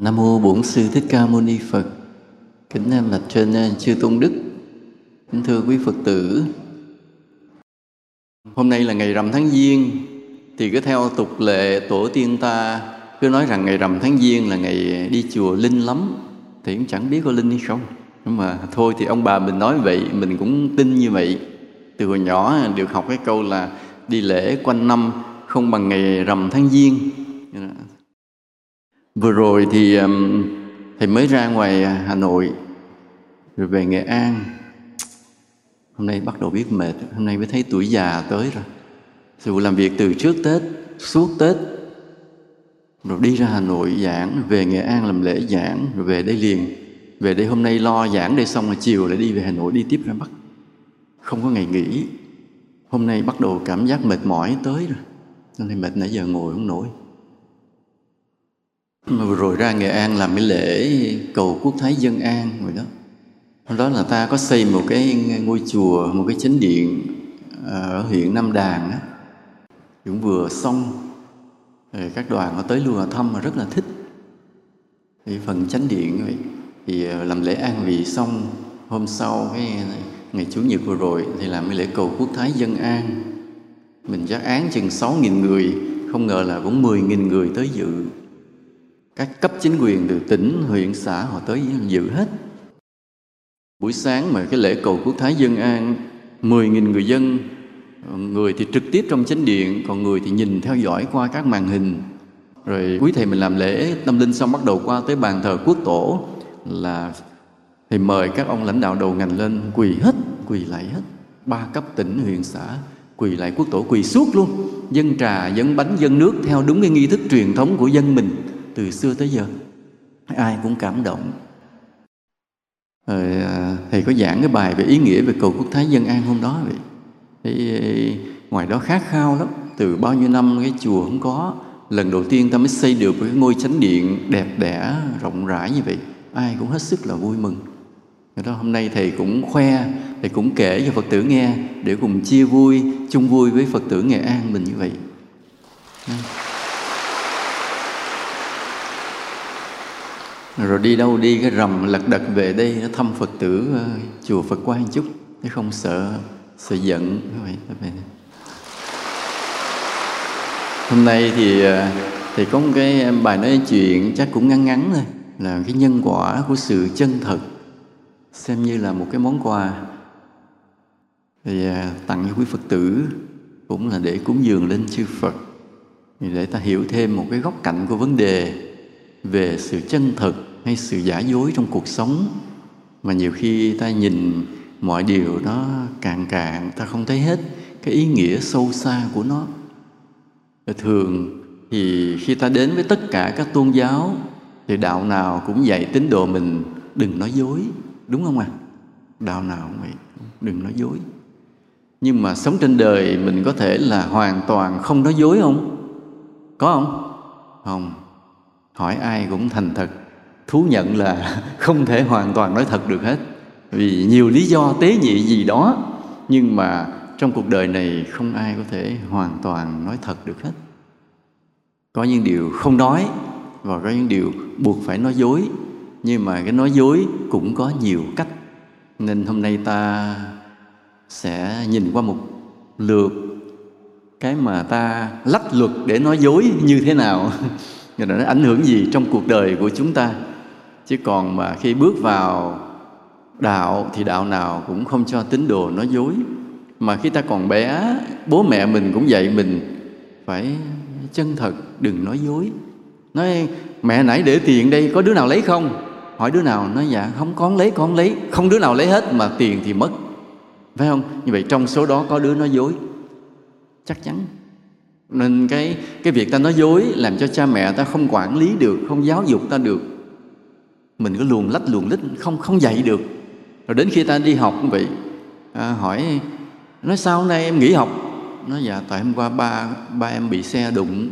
Nam mô Bổn sư Thích Ca Mâu Ni Phật. Kính nam bạch trên chư tôn đức. Kính thưa quý Phật tử. Hôm nay là ngày rằm tháng Giêng thì cứ theo tục lệ tổ tiên ta, cứ nói rằng ngày rằm tháng Giêng là ngày đi chùa linh lắm thì cũng chẳng biết có linh hay không. Nhưng mà thôi thì ông bà mình nói vậy, mình cũng tin như vậy. Từ hồi nhỏ được học cái câu là đi lễ quanh năm không bằng ngày rằm tháng Giêng Vừa rồi thì um, thầy mới ra ngoài à, Hà Nội rồi về Nghệ An. Hôm nay bắt đầu biết mệt, hôm nay mới thấy tuổi già tới rồi. Dù làm việc từ trước Tết, suốt Tết, rồi đi ra Hà Nội giảng, về Nghệ An làm lễ giảng, rồi về đây liền. Về đây hôm nay lo giảng đây xong rồi chiều lại đi về Hà Nội đi tiếp ra Bắc. Không có ngày nghỉ. Hôm nay bắt đầu cảm giác mệt mỏi tới rồi. Nên nay mệt nãy giờ ngồi không nổi. Mà vừa rồi ra Nghệ An làm cái lễ cầu quốc thái dân an rồi đó. Hôm đó là ta có xây một cái ngôi chùa, một cái chánh điện à, ở huyện Nam Đàn á. Cũng vừa xong, rồi các đoàn có tới luôn thăm mà rất là thích. Thì phần chánh điện vậy, thì à, làm lễ an vị xong, hôm sau cái ngày Chủ nhật vừa rồi thì làm cái lễ cầu quốc thái dân an. Mình chắc án chừng 6.000 người, không ngờ là cũng 10.000 người tới dự các cấp chính quyền từ tỉnh, huyện, xã họ tới dự hết. Buổi sáng mà cái lễ cầu quốc thái dân an 10.000 người dân người thì trực tiếp trong chánh điện còn người thì nhìn theo dõi qua các màn hình. Rồi quý thầy mình làm lễ tâm linh xong bắt đầu qua tới bàn thờ quốc tổ là thì mời các ông lãnh đạo đầu ngành lên quỳ hết quỳ lại hết. Ba cấp tỉnh huyện xã quỳ lại quốc tổ quỳ suốt luôn. Dân trà dân bánh dân nước theo đúng cái nghi thức truyền thống của dân mình từ xưa tới giờ. Ai cũng cảm động. Rồi à, thầy có giảng cái bài về ý nghĩa về cầu quốc thái dân an hôm đó vậy. Thì, ngoài đó khát khao lắm. Từ bao nhiêu năm cái chùa không có, lần đầu tiên ta mới xây được cái ngôi chánh điện đẹp đẽ, rộng rãi như vậy. Ai cũng hết sức là vui mừng. Thế đó hôm nay thầy cũng khoe, thầy cũng kể cho phật tử nghe để cùng chia vui, chung vui với phật tử nghệ an mình như vậy. À. rồi đi đâu đi cái rầm lật đật về đây nó thăm phật tử uh, chùa phật quan chút. Chứ không sợ sợ giận hôm nay thì ờ, thì có một cái bài nói chuyện chắc cũng ngắn ngắn thôi là cái nhân quả của sự chân thật. Xem như là một cái món quà. Thì uh, tặng cho quý phật tử cũng là để cúng dường lên chư phật. Để ta hiểu thêm một cái góc cạnh của vấn đề về sự chân thực hay sự giả dối trong cuộc sống. Mà nhiều khi ta nhìn mọi điều nó càng càng, ta không thấy hết cái ý nghĩa sâu xa của nó. Thường thì khi ta đến với tất cả các tôn giáo, thì đạo nào cũng dạy tín đồ mình đừng nói dối, đúng không ạ? À? đạo nào cũng vậy, đừng nói dối. Nhưng mà sống trên đời mình có thể là hoàn toàn không nói dối không? Có không? Không. Hỏi ai cũng thành thật thú nhận là không thể hoàn toàn nói thật được hết. Vì nhiều lý do tế nhị gì đó, nhưng mà trong cuộc đời này không ai có thể hoàn toàn nói thật được hết. Có những điều không nói và có những điều buộc phải nói dối, nhưng mà cái nói dối cũng có nhiều cách. Nên hôm nay ta sẽ nhìn qua một lượt cái mà ta lách luật để nói dối như thế nào. Và nó ảnh hưởng gì trong cuộc đời của chúng ta? Chứ còn mà khi bước vào đạo thì đạo nào cũng không cho tín đồ nói dối. Mà khi ta còn bé, bố mẹ mình cũng dạy mình phải chân thật, đừng nói dối. Nói, mẹ nãy để tiền đây, có đứa nào lấy không? Hỏi đứa nào, nói dạ không, con lấy con lấy. Không đứa nào lấy hết mà tiền thì mất. Phải không? Như vậy trong số đó có đứa nói dối. Chắc chắn. Nên cái cái việc ta nói dối làm cho cha mẹ ta không quản lý được, không giáo dục ta được mình cứ luồn lách luồn lít không không dạy được. Rồi đến khi ta đi học cũng vậy. À, hỏi nói sao hôm nay em nghỉ học? Nói dạ tại hôm qua ba ba em bị xe đụng.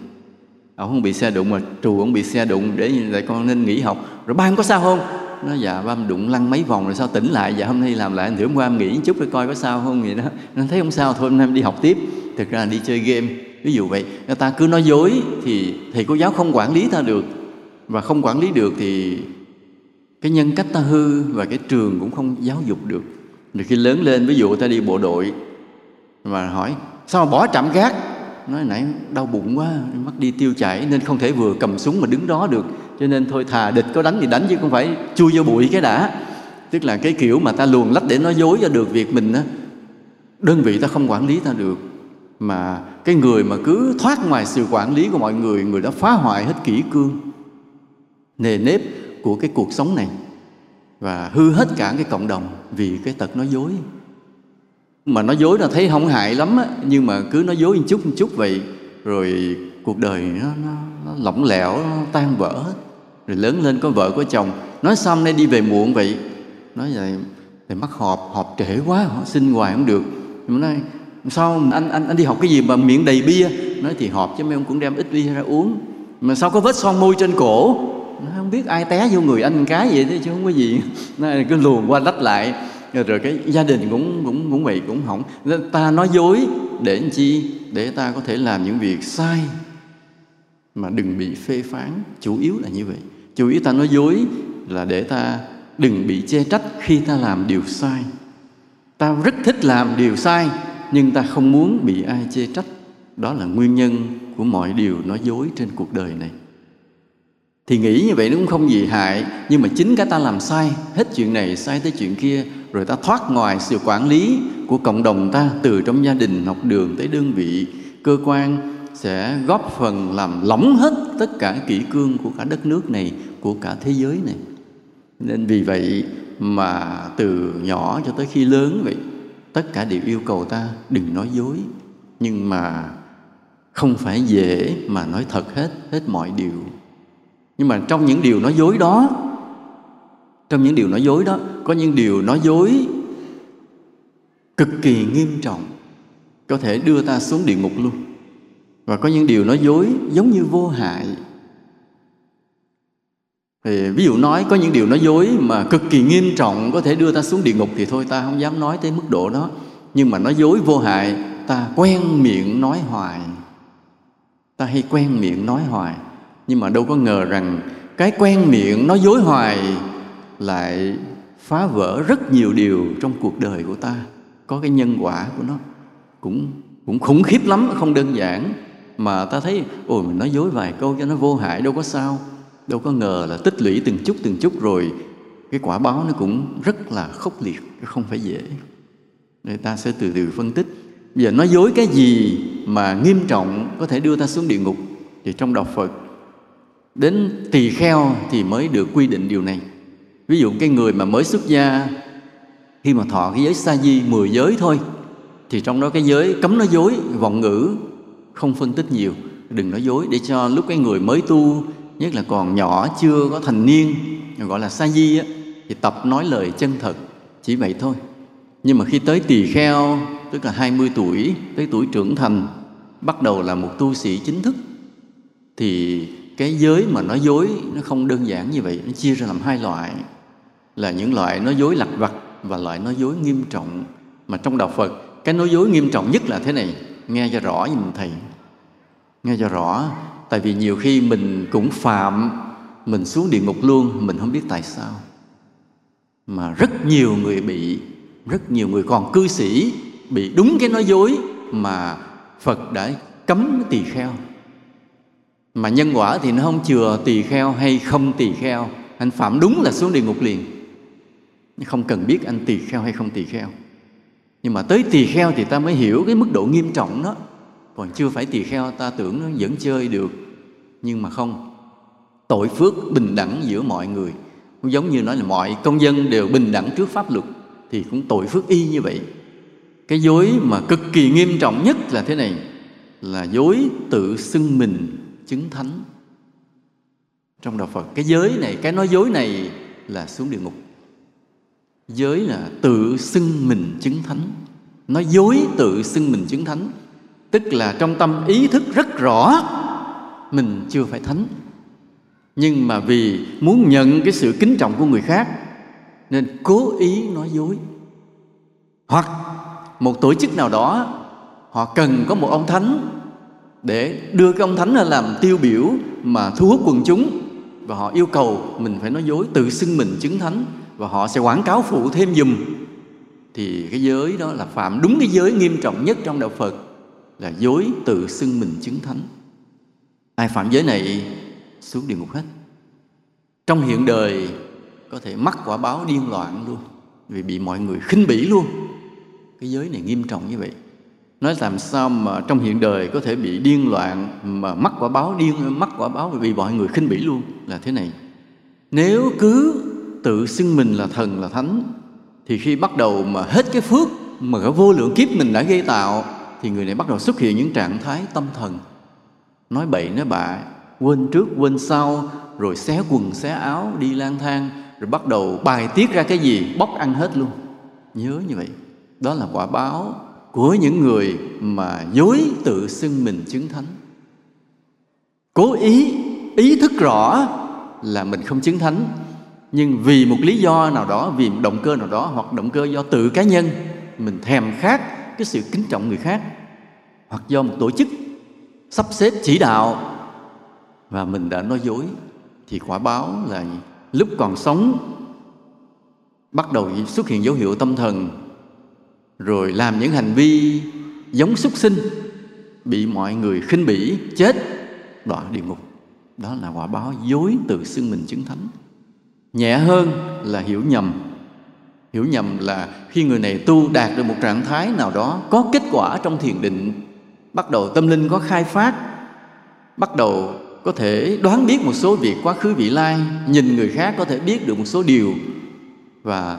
Ông không bị xe đụng mà trù ông bị xe đụng để lại con nên nghỉ học. Rồi ba em có sao không? Nó dạ ba em đụng lăn mấy vòng rồi sao tỉnh lại? Dạ hôm nay làm lại thử hôm qua em nghỉ chút rồi coi có sao không? Vậy đó. Nó thấy không sao thôi hôm nay em đi học tiếp. Thực ra là đi chơi game ví dụ vậy người ta cứ nói dối thì thầy cô giáo không quản lý ta được. Và không quản lý được thì cái nhân cách ta hư và cái trường cũng không giáo dục được. Rồi khi lớn lên, ví dụ ta đi bộ đội mà hỏi, sao mà bỏ trạm gác? Nói, nãy đau bụng quá mắt đi tiêu chảy nên không thể vừa cầm súng mà đứng đó được. Cho nên thôi thà địch có đánh thì đánh chứ không phải chui vô bụi cái đã. Tức là cái kiểu mà ta luồn lách để nói dối cho được việc mình á, đơn vị ta không quản lý ta được. Mà cái người mà cứ thoát ngoài sự quản lý của mọi người người đã phá hoại hết kỷ cương. Nề nếp của cái cuộc sống này. Và hư hết cả cái cộng đồng vì cái tật nói dối. Mà nói dối là thấy không hại lắm á nhưng mà cứ nói dối một chút một chút vậy rồi cuộc đời nó, nó, nó lỏng lẻo nó tan vỡ hết. Rồi lớn lên có vợ có chồng. Nói xong nay đi về muộn vậy? Nói vậy thì mắc họp họp trễ quá họ xin hoài không được. Mà nói sao anh anh anh đi học cái gì mà miệng đầy bia? Nói thì họp chứ mấy ông cũng đem ít bia ra uống. Mà sao có vết son môi trên cổ? Không biết ai té vô người anh cái vậy chứ không có gì. Nó cứ luồn qua lách lại. Rồi cái gia đình cũng cũng cũng vậy cũng hỏng. Ta nói dối để làm chi? Để ta có thể làm những việc sai mà đừng bị phê phán. Chủ yếu là như vậy. Chủ yếu ta nói dối là để ta đừng bị chê trách khi ta làm điều sai. Ta rất thích làm điều sai, nhưng ta không muốn bị ai chê trách. Đó là nguyên nhân của mọi điều nói dối trên cuộc đời này thì nghĩ như vậy nó cũng không gì hại, nhưng mà chính cái ta làm sai, hết chuyện này sai tới chuyện kia, rồi ta thoát ngoài sự quản lý của cộng đồng ta từ trong gia đình, học đường tới đơn vị, cơ quan sẽ góp phần làm lỏng hết tất cả kỷ cương của cả đất nước này, của cả thế giới này. Nên vì vậy mà từ nhỏ cho tới khi lớn vậy, tất cả đều yêu cầu ta đừng nói dối. Nhưng mà không phải dễ mà nói thật hết hết mọi điều nhưng mà trong những điều nói dối đó, trong những điều nói dối đó, có những điều nói dối cực kỳ nghiêm trọng, có thể đưa ta xuống địa ngục luôn. Và có những điều nói dối giống như vô hại. Thì ví dụ nói có những điều nói dối mà cực kỳ nghiêm trọng có thể đưa ta xuống địa ngục thì thôi, ta không dám nói tới mức độ đó. Nhưng mà nói dối vô hại, ta quen miệng nói hoài. Ta hay quen miệng nói hoài nhưng mà đâu có ngờ rằng cái quen miệng nói dối hoài lại phá vỡ rất nhiều điều trong cuộc đời của ta. Có cái nhân quả của nó cũng cũng khủng khiếp lắm, không đơn giản. Mà ta thấy, ôi, mình nói dối vài câu cho nó vô hại, đâu có sao. Đâu có ngờ là tích lũy từng chút từng chút rồi cái quả báo nó cũng rất là khốc liệt, không phải dễ. Người ta sẽ từ từ phân tích. Bây giờ nói dối cái gì mà nghiêm trọng có thể đưa ta xuống địa ngục? Thì trong đạo phật đến tỳ kheo thì mới được quy định điều này. Ví dụ cái người mà mới xuất gia khi mà thọ cái giới sa di 10 giới thôi thì trong đó cái giới cấm nói dối vọng ngữ không phân tích nhiều. Đừng nói dối để cho lúc cái người mới tu nhất là còn nhỏ chưa có thành niên gọi là sa di á, thì tập nói lời chân thật chỉ vậy thôi. Nhưng mà khi tới tỳ kheo tức là 20 tuổi tới tuổi trưởng thành bắt đầu là một tu sĩ chính thức thì cái giới mà nói dối nó không đơn giản như vậy, nó chia ra làm hai loại. Là những loại nói dối lặt vặt và loại nói dối nghiêm trọng. Mà trong đạo Phật, cái nói dối nghiêm trọng nhất là thế này, nghe cho rõ như mình thầy nghe cho rõ, tại vì nhiều khi mình cũng phạm, mình xuống địa ngục luôn, mình không biết tại sao. Mà rất nhiều người bị, rất nhiều người còn cư sĩ bị đúng cái nói dối mà Phật đã cấm tỳ kheo mà nhân quả thì nó không chừa tỳ kheo hay không tỳ kheo. Anh phạm đúng là xuống địa ngục liền. Không cần biết anh tỳ kheo hay không tỳ kheo. Nhưng mà tới tỳ kheo thì ta mới hiểu cái mức độ nghiêm trọng đó. Còn chưa phải tỳ kheo, ta tưởng nó vẫn chơi được. Nhưng mà không. Tội phước bình đẳng giữa mọi người. Cũng giống như nói là mọi công dân đều bình đẳng trước pháp luật, thì cũng tội phước y như vậy. Cái dối mà cực kỳ nghiêm trọng nhất là thế này. Là dối tự xưng mình chứng thánh. Trong đạo phật, cái giới này, cái nói dối này là xuống địa ngục. Giới là tự xưng mình chứng thánh. Nói dối tự xưng mình chứng thánh, tức là trong tâm ý thức rất rõ, mình chưa phải thánh. Nhưng mà vì muốn nhận cái sự kính trọng của người khác, nên cố ý nói dối. Hoặc một tổ chức nào đó, họ cần có một ông thánh để đưa cái ông thánh ra làm tiêu biểu mà thu hút quần chúng. Và họ yêu cầu mình phải nói dối, tự xưng mình chứng thánh. Và họ sẽ quảng cáo phụ thêm dùm thì cái giới đó là phạm đúng cái giới nghiêm trọng nhất trong đạo Phật, là dối tự xưng mình chứng thánh. Ai phạm giới này xuống địa ngục hết. Trong hiện đời, có thể mắc quả báo điên loạn luôn, vì bị mọi người khinh bỉ luôn. Cái giới này nghiêm trọng như vậy nói làm sao mà trong hiện đời có thể bị điên loạn, mà mắc quả báo điên, mắc quả báo vì mọi người khinh bỉ luôn? Là thế này. Nếu cứ tự xưng mình là thần, là thánh, thì khi bắt đầu mà hết cái phước mà cái vô lượng kiếp mình đã gây tạo, thì người này bắt đầu xuất hiện những trạng thái tâm thần. Nói bậy, nói bạ, quên trước, quên sau, rồi xé quần, xé áo, đi lang thang, rồi bắt đầu bài tiết ra cái gì, bóc ăn hết luôn. Nhớ như vậy. Đó là quả báo của những người mà dối tự xưng mình chứng thánh. Cố ý ý thức rõ là mình không chứng thánh, nhưng vì một lý do nào đó, vì một động cơ nào đó hoặc động cơ do tự cá nhân, mình thèm khát cái sự kính trọng người khác hoặc do một tổ chức sắp xếp chỉ đạo và mình đã nói dối thì quả báo là lúc còn sống bắt đầu xuất hiện dấu hiệu tâm thần rồi làm những hành vi giống súc sinh, bị mọi người khinh bỉ, chết, đọa địa ngục. Đó là quả báo dối từ xưng mình chứng thánh. Nhẹ hơn là hiểu nhầm. Hiểu nhầm là khi người này tu đạt được một trạng thái nào đó, có kết quả trong thiền định, bắt đầu tâm linh có khai phát, bắt đầu có thể đoán biết một số việc quá khứ vị lai, nhìn người khác có thể biết được một số điều và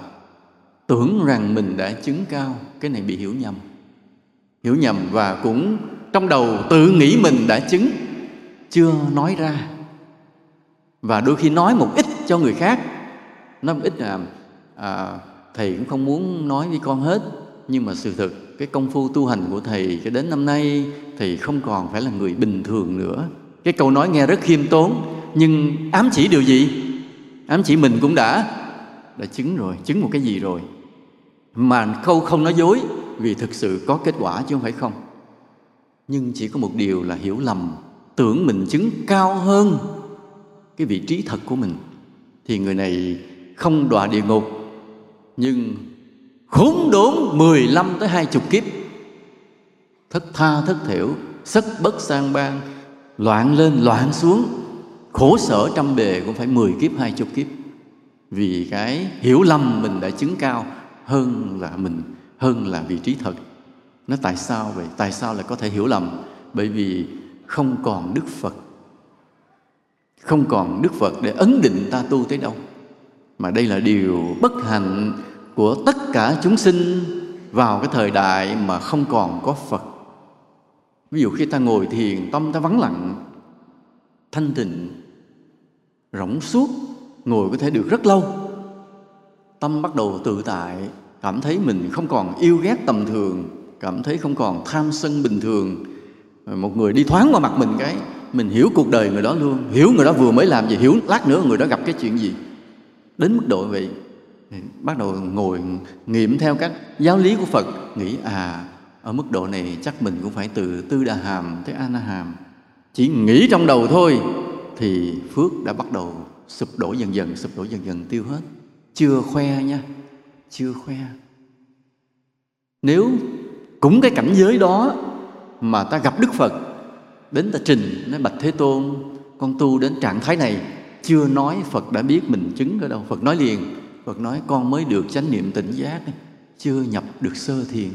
tưởng rằng mình đã chứng cao cái này bị hiểu nhầm. Hiểu nhầm và cũng trong đầu tự nghĩ mình đã chứng chưa nói ra. Và đôi khi nói một ít cho người khác nói một ít là à, thầy cũng không muốn nói với con hết nhưng mà sự thực cái công phu tu hành của thầy cho đến năm nay thầy không còn phải là người bình thường nữa. Cái câu nói nghe rất khiêm tốn nhưng ám chỉ điều gì? Ám chỉ mình cũng đã đã chứng rồi chứng một cái gì rồi? Mà câu không nói dối, vì thực sự có kết quả chứ không phải không. Nhưng chỉ có một điều là hiểu lầm, tưởng mình chứng cao hơn cái vị trí thật của mình. Thì người này không đọa địa ngục, nhưng khốn đốn 15 tới 20 kiếp, thất tha thất thiểu sắc bất sang ban, loạn lên loạn xuống, khổ sở trăm bề cũng phải 10 kiếp, hai chục kiếp. Vì cái hiểu lầm mình đã chứng cao hơn là mình, hơn là vị trí thật. Nó tại sao vậy? Tại sao lại có thể hiểu lầm? Bởi vì không còn đức phật. Không còn đức phật để ấn định ta tu tới đâu. Mà đây là điều bất hạnh của tất cả chúng sinh vào cái thời đại mà không còn có phật. Ví dụ khi ta ngồi thiền, tâm ta vắng lặng, thanh tịnh, rỗng suốt, ngồi có thể được rất lâu tâm bắt đầu tự tại, cảm thấy mình không còn yêu ghét tầm thường, cảm thấy không còn tham sân bình thường. Một người đi thoáng qua mặt mình cái, mình hiểu cuộc đời người đó luôn, hiểu người đó vừa mới làm gì, hiểu lát nữa người đó gặp cái chuyện gì. Đến mức độ vậy bắt đầu ngồi nghiệm theo các giáo lý của phật, nghĩ à ở mức độ này chắc mình cũng phải từ tư đà hàm tới a na hàm. Chỉ nghĩ trong đầu thôi, thì phước đã bắt đầu sụp đổ dần dần, sụp đổ dần dần, tiêu hết chưa khoe nha, chưa khoe. Nếu cũng cái cảnh giới đó mà ta gặp đức phật, đến ta trình, nói bạch thế tôn, con tu đến trạng thái này, chưa nói phật đã biết mình chứng ở đâu. Phật nói liền, phật nói, con mới được chánh niệm tỉnh giác, chưa nhập được sơ thiền,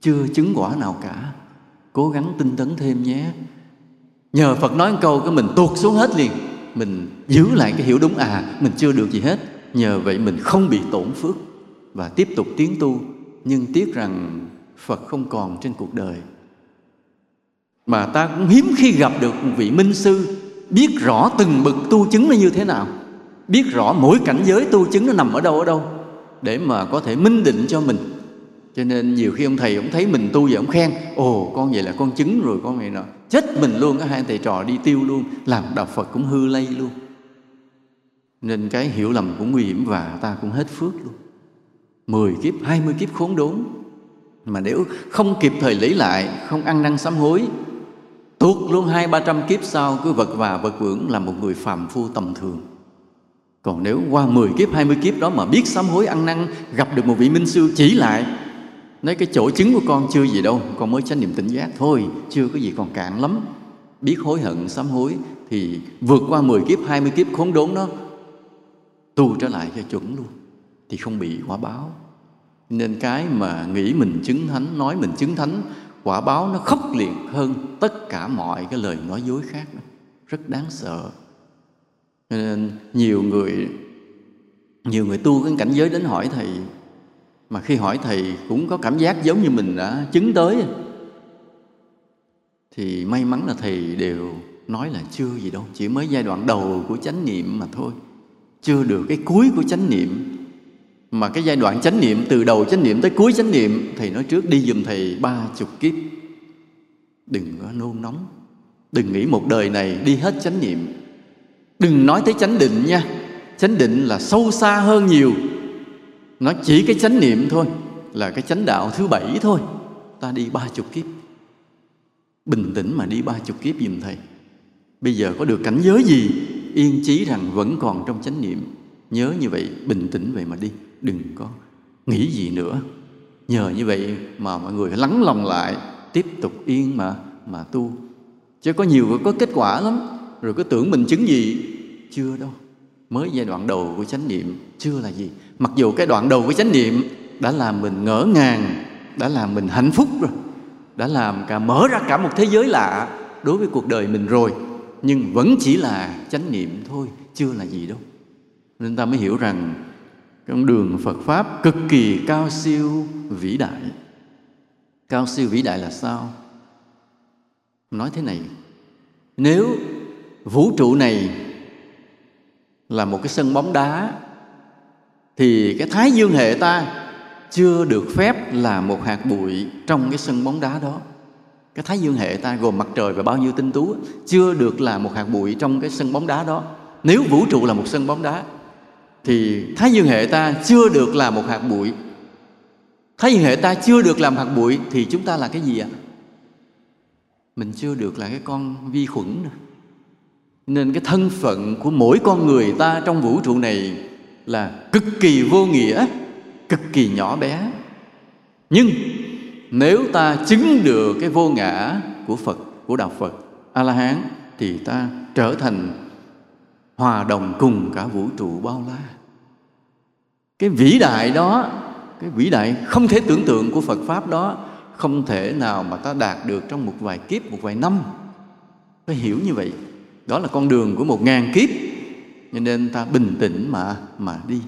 chưa chứng quả nào cả. Cố gắng tinh tấn thêm nhé. Nhờ phật nói một câu cái mình tuột xuống hết liền, mình giữ lại cái hiểu đúng à mình chưa được gì hết nhờ vậy mình không bị tổn phước và tiếp tục tiến tu, nhưng tiếc rằng phật không còn trên cuộc đời. Mà ta cũng hiếm khi gặp được một vị minh sư biết rõ từng bậc tu chứng nó như thế nào, biết rõ mỗi cảnh giới tu chứng nó nằm ở đâu ở đâu, để mà có thể minh định cho mình. Cho nên nhiều khi ông thầy ông thấy mình tu vậy ông khen, ồ, con vậy là con chứng rồi, con này nọ. Chết mình luôn cái hai thầy trò đi tiêu luôn, làm đạo phật cũng hư lây luôn nên cái hiểu lầm cũng nguy hiểm và ta cũng hết phước luôn. Mười kiếp hai mươi kiếp khốn đốn. Mà nếu không kịp thời lấy lại không ăn năn sám hối tuột luôn hai ba trăm kiếp sau cứ vật và vật vưởng là một người phàm phu tầm thường. Còn nếu qua 10 kiếp, 20 kiếp đó mà biết sám hối ăn năn Gặp được một vị minh sư chỉ lại Nói cái chỗ chứng của con chưa gì đâu Con mới chánh niệm tỉnh giác. Thôi Chưa có gì còn cạn lắm. Biết hối hận sám hối Thì vượt qua 10 kiếp, 20 kiếp khốn đốn đó Tu trở lại cho chuẩn luôn, Thì không bị quả báo. Nên cái mà nghĩ mình chứng thánh, Nói mình chứng thánh, Quả báo nó khốc liệt hơn Tất cả mọi cái lời nói dối khác đó. Rất đáng sợ. Nên nhiều người nhiều người tu cái cảnh giới đến hỏi thầy, mà khi hỏi thầy cũng có cảm giác giống như mình đã chứng tới. Thì may mắn là thầy đều nói là chưa gì đâu, chỉ mới giai đoạn đầu của chánh niệm mà thôi chưa được cái cuối của chánh niệm. Mà cái giai đoạn chánh niệm, từ đầu chánh niệm tới cuối chánh niệm, thầy nói trước, đi giùm thầy ba chục kiếp. Đừng có nôn nóng. Đừng nghĩ một đời này đi hết chánh niệm. Đừng nói tới chánh định nha. Chánh định là sâu xa hơn nhiều. Nó chỉ cái chánh niệm thôi, là cái chánh đạo thứ bảy thôi. Ta đi ba chục kiếp. Bình tĩnh mà đi ba chục kiếp giùm thầy. Bây giờ có được cảnh giới gì? Yên chí rằng vẫn còn trong chánh niệm. Nhớ như vậy, bình tĩnh vậy mà đi. Đừng có nghĩ gì nữa. Nhờ như vậy mà mọi người lắng lòng lại, tiếp tục yên mà mà tu. Chứ có nhiều người có kết quả lắm. Rồi cứ tưởng mình chứng gì? Chưa đâu. Mới giai đoạn đầu của chánh niệm, chưa là gì. Mặc dù cái đoạn đầu của chánh niệm đã làm mình ngỡ ngàng, đã làm mình hạnh phúc rồi, đã làm cả mở ra cả một thế giới lạ đối với cuộc đời mình rồi nhưng vẫn chỉ là chánh niệm thôi, chưa là gì đâu. Nên ta mới hiểu rằng con đường Phật pháp cực kỳ cao siêu vĩ đại. Cao siêu vĩ đại là sao? Nói thế này, nếu vũ trụ này là một cái sân bóng đá, thì cái thái dương hệ ta chưa được phép là một hạt bụi trong cái sân bóng đá đó cái thái dương hệ ta gồm mặt trời và bao nhiêu tinh tú chưa được là một hạt bụi trong cái sân bóng đá đó. Nếu vũ trụ là một sân bóng đá, thì thái dương hệ ta chưa được là một hạt bụi. Thái dương hệ ta chưa được làm hạt bụi thì chúng ta là cái gì ạ? Mình chưa được là cái con vi khuẩn nữa. Nên cái thân phận của mỗi con người ta trong vũ trụ này là cực kỳ vô nghĩa, cực kỳ nhỏ bé. Nhưng nếu ta chứng được cái vô ngã của phật, của đạo phật a la hán thì ta trở thành hòa đồng cùng cả vũ trụ bao la. Cái vĩ đại đó, cái vĩ đại không thể tưởng tượng của phật pháp đó, không thể nào mà ta đạt được trong một vài kiếp, một vài năm. Phải hiểu như vậy. Đó là con đường của một ngàn kiếp. Cho nên ta bình tĩnh mà mà đi.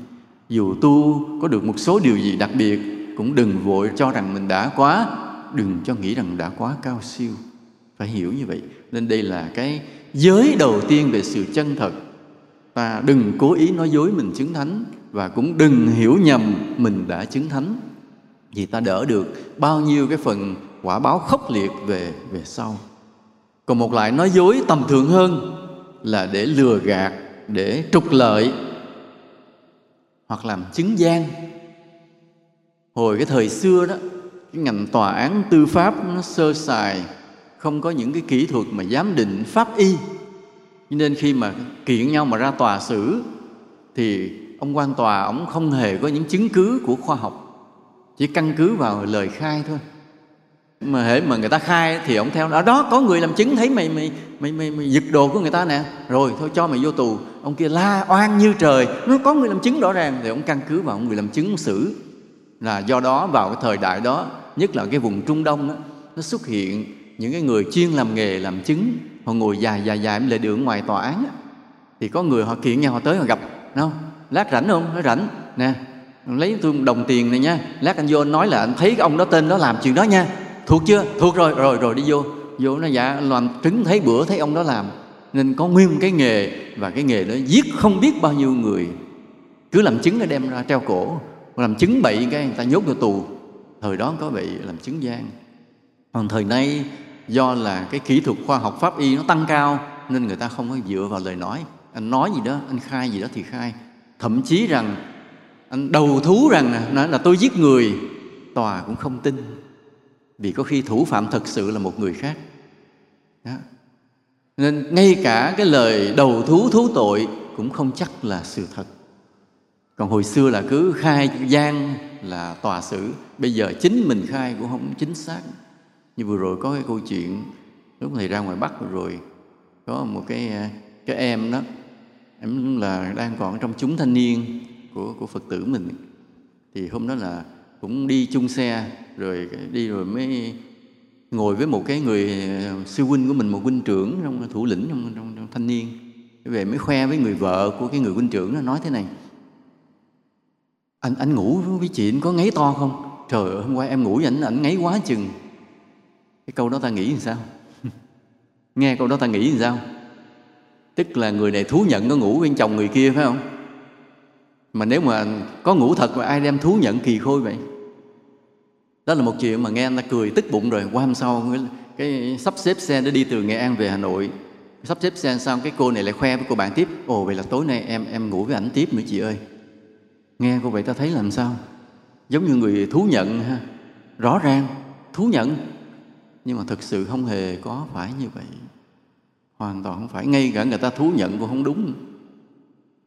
Dù tu có được một số điều gì đặc biệt cũng đừng vội cho rằng mình đã quá. Đừng cho nghĩ rằng đã quá cao siêu. Phải hiểu như vậy. Nên đây là cái giới đầu tiên về sự chân thật. Ta đừng cố ý nói dối mình chứng thánh và cũng đừng hiểu nhầm mình đã chứng thánh. Vì ta đỡ được bao nhiêu cái phần quả báo khốc liệt về về sau. Còn một loại nói dối tầm thường hơn là để lừa gạt, để trục lợi hoặc làm chứng gian hồi cái thời xưa đó cái ngành tòa án tư pháp nó sơ sài không có những cái kỹ thuật mà giám định pháp y. Nên khi mà kiện nhau mà ra tòa xử thì ông quan tòa ông không hề có những chứng cứ của khoa học chỉ căn cứ vào lời khai thôi. Mà hễ mà người ta khai thì ông theo đó đó có người làm chứng thấy mày mày mày mày, mày giật đồ của người ta nè. Rồi thôi cho mày vô tù. Ông kia la oan như trời nó có người làm chứng rõ ràng. Thì ông căn cứ vào người làm chứng xử là do đó vào cái thời đại đó nhất là cái vùng trung đông đó, nó xuất hiện những cái người chuyên làm nghề làm chứng họ ngồi dài dài dài lề đường ngoài tòa án đó. thì có người họ kiện nhau họ tới họ gặp không? Lát rảnh không? Nó rảnh. Nè lấy tôi đồng tiền này nha. Lát anh vô anh nói là anh thấy cái ông đó tên đó làm chuyện đó nha. Thuộc chưa? Thuộc rồi. Rồi rồi đi vô. Vô nó dạ làm trứng thấy bữa thấy ông đó làm. Nên có nguyên cái nghề và cái nghề đó giết không biết bao nhiêu người. Cứ làm chứng nó đem ra treo cổ làm chứng bậy cái, người ta nhốt vô tù. Thời đó có bị làm chứng gian. Còn thời nay, do là cái kỹ thuật khoa học pháp y nó tăng cao, nên người ta không có dựa vào lời nói. Anh nói gì đó, anh khai gì đó thì khai. Thậm chí rằng, anh đầu thú rằng nói là tôi giết người, tòa cũng không tin. Vì có khi thủ phạm thật sự là một người khác. Đó. nên ngay cả cái lời đầu thú thú tội cũng không chắc là sự thật còn hồi xưa là cứ khai gian là tòa xử. Bây giờ chính mình khai cũng không chính xác. Như vừa rồi có cái câu chuyện lúc thầy ra ngoài bắc rồi có một cái cái em đó em là đang còn trong chúng thanh niên của của phật tử mình. Thì hôm đó là cũng đi chung xe rồi đi rồi mới ngồi với một cái người ờ, sư huynh của mình một huynh trưởng trong thủ lĩnh trong, trong, trong thanh niên. Về mới khoe với người vợ của cái người huynh trưởng nó nói thế này anh anh ngủ với chị anh có ngáy to không? Trời ơi hôm qua em ngủ với ảnh ảnh ngáy quá chừng. Cái câu đó ta nghĩ làm sao? Nghe câu đó ta nghĩ làm sao? Tức là người này thú nhận có ngủ bên chồng người kia phải không? Mà nếu mà có ngủ thật mà ai đem thú nhận kỳ khôi vậy? Đó là một chuyện mà nghe anh ta cười tức bụng rồi. Qua hôm sau cái, cái sắp xếp xe để đi từ nghệ an về hà nội. Sắp xếp xe xong cái cô này lại khoe với cô bạn tiếp. Ồ vậy là tối nay em em ngủ với ảnh tiếp nữa chị ơi nghe cô vậy ta thấy làm sao? Giống như người thú nhận ha. Rõ ràng, thú nhận. Nhưng mà thực sự không hề có phải như vậy. Hoàn toàn không phải. Ngay cả người ta thú nhận cũng không đúng.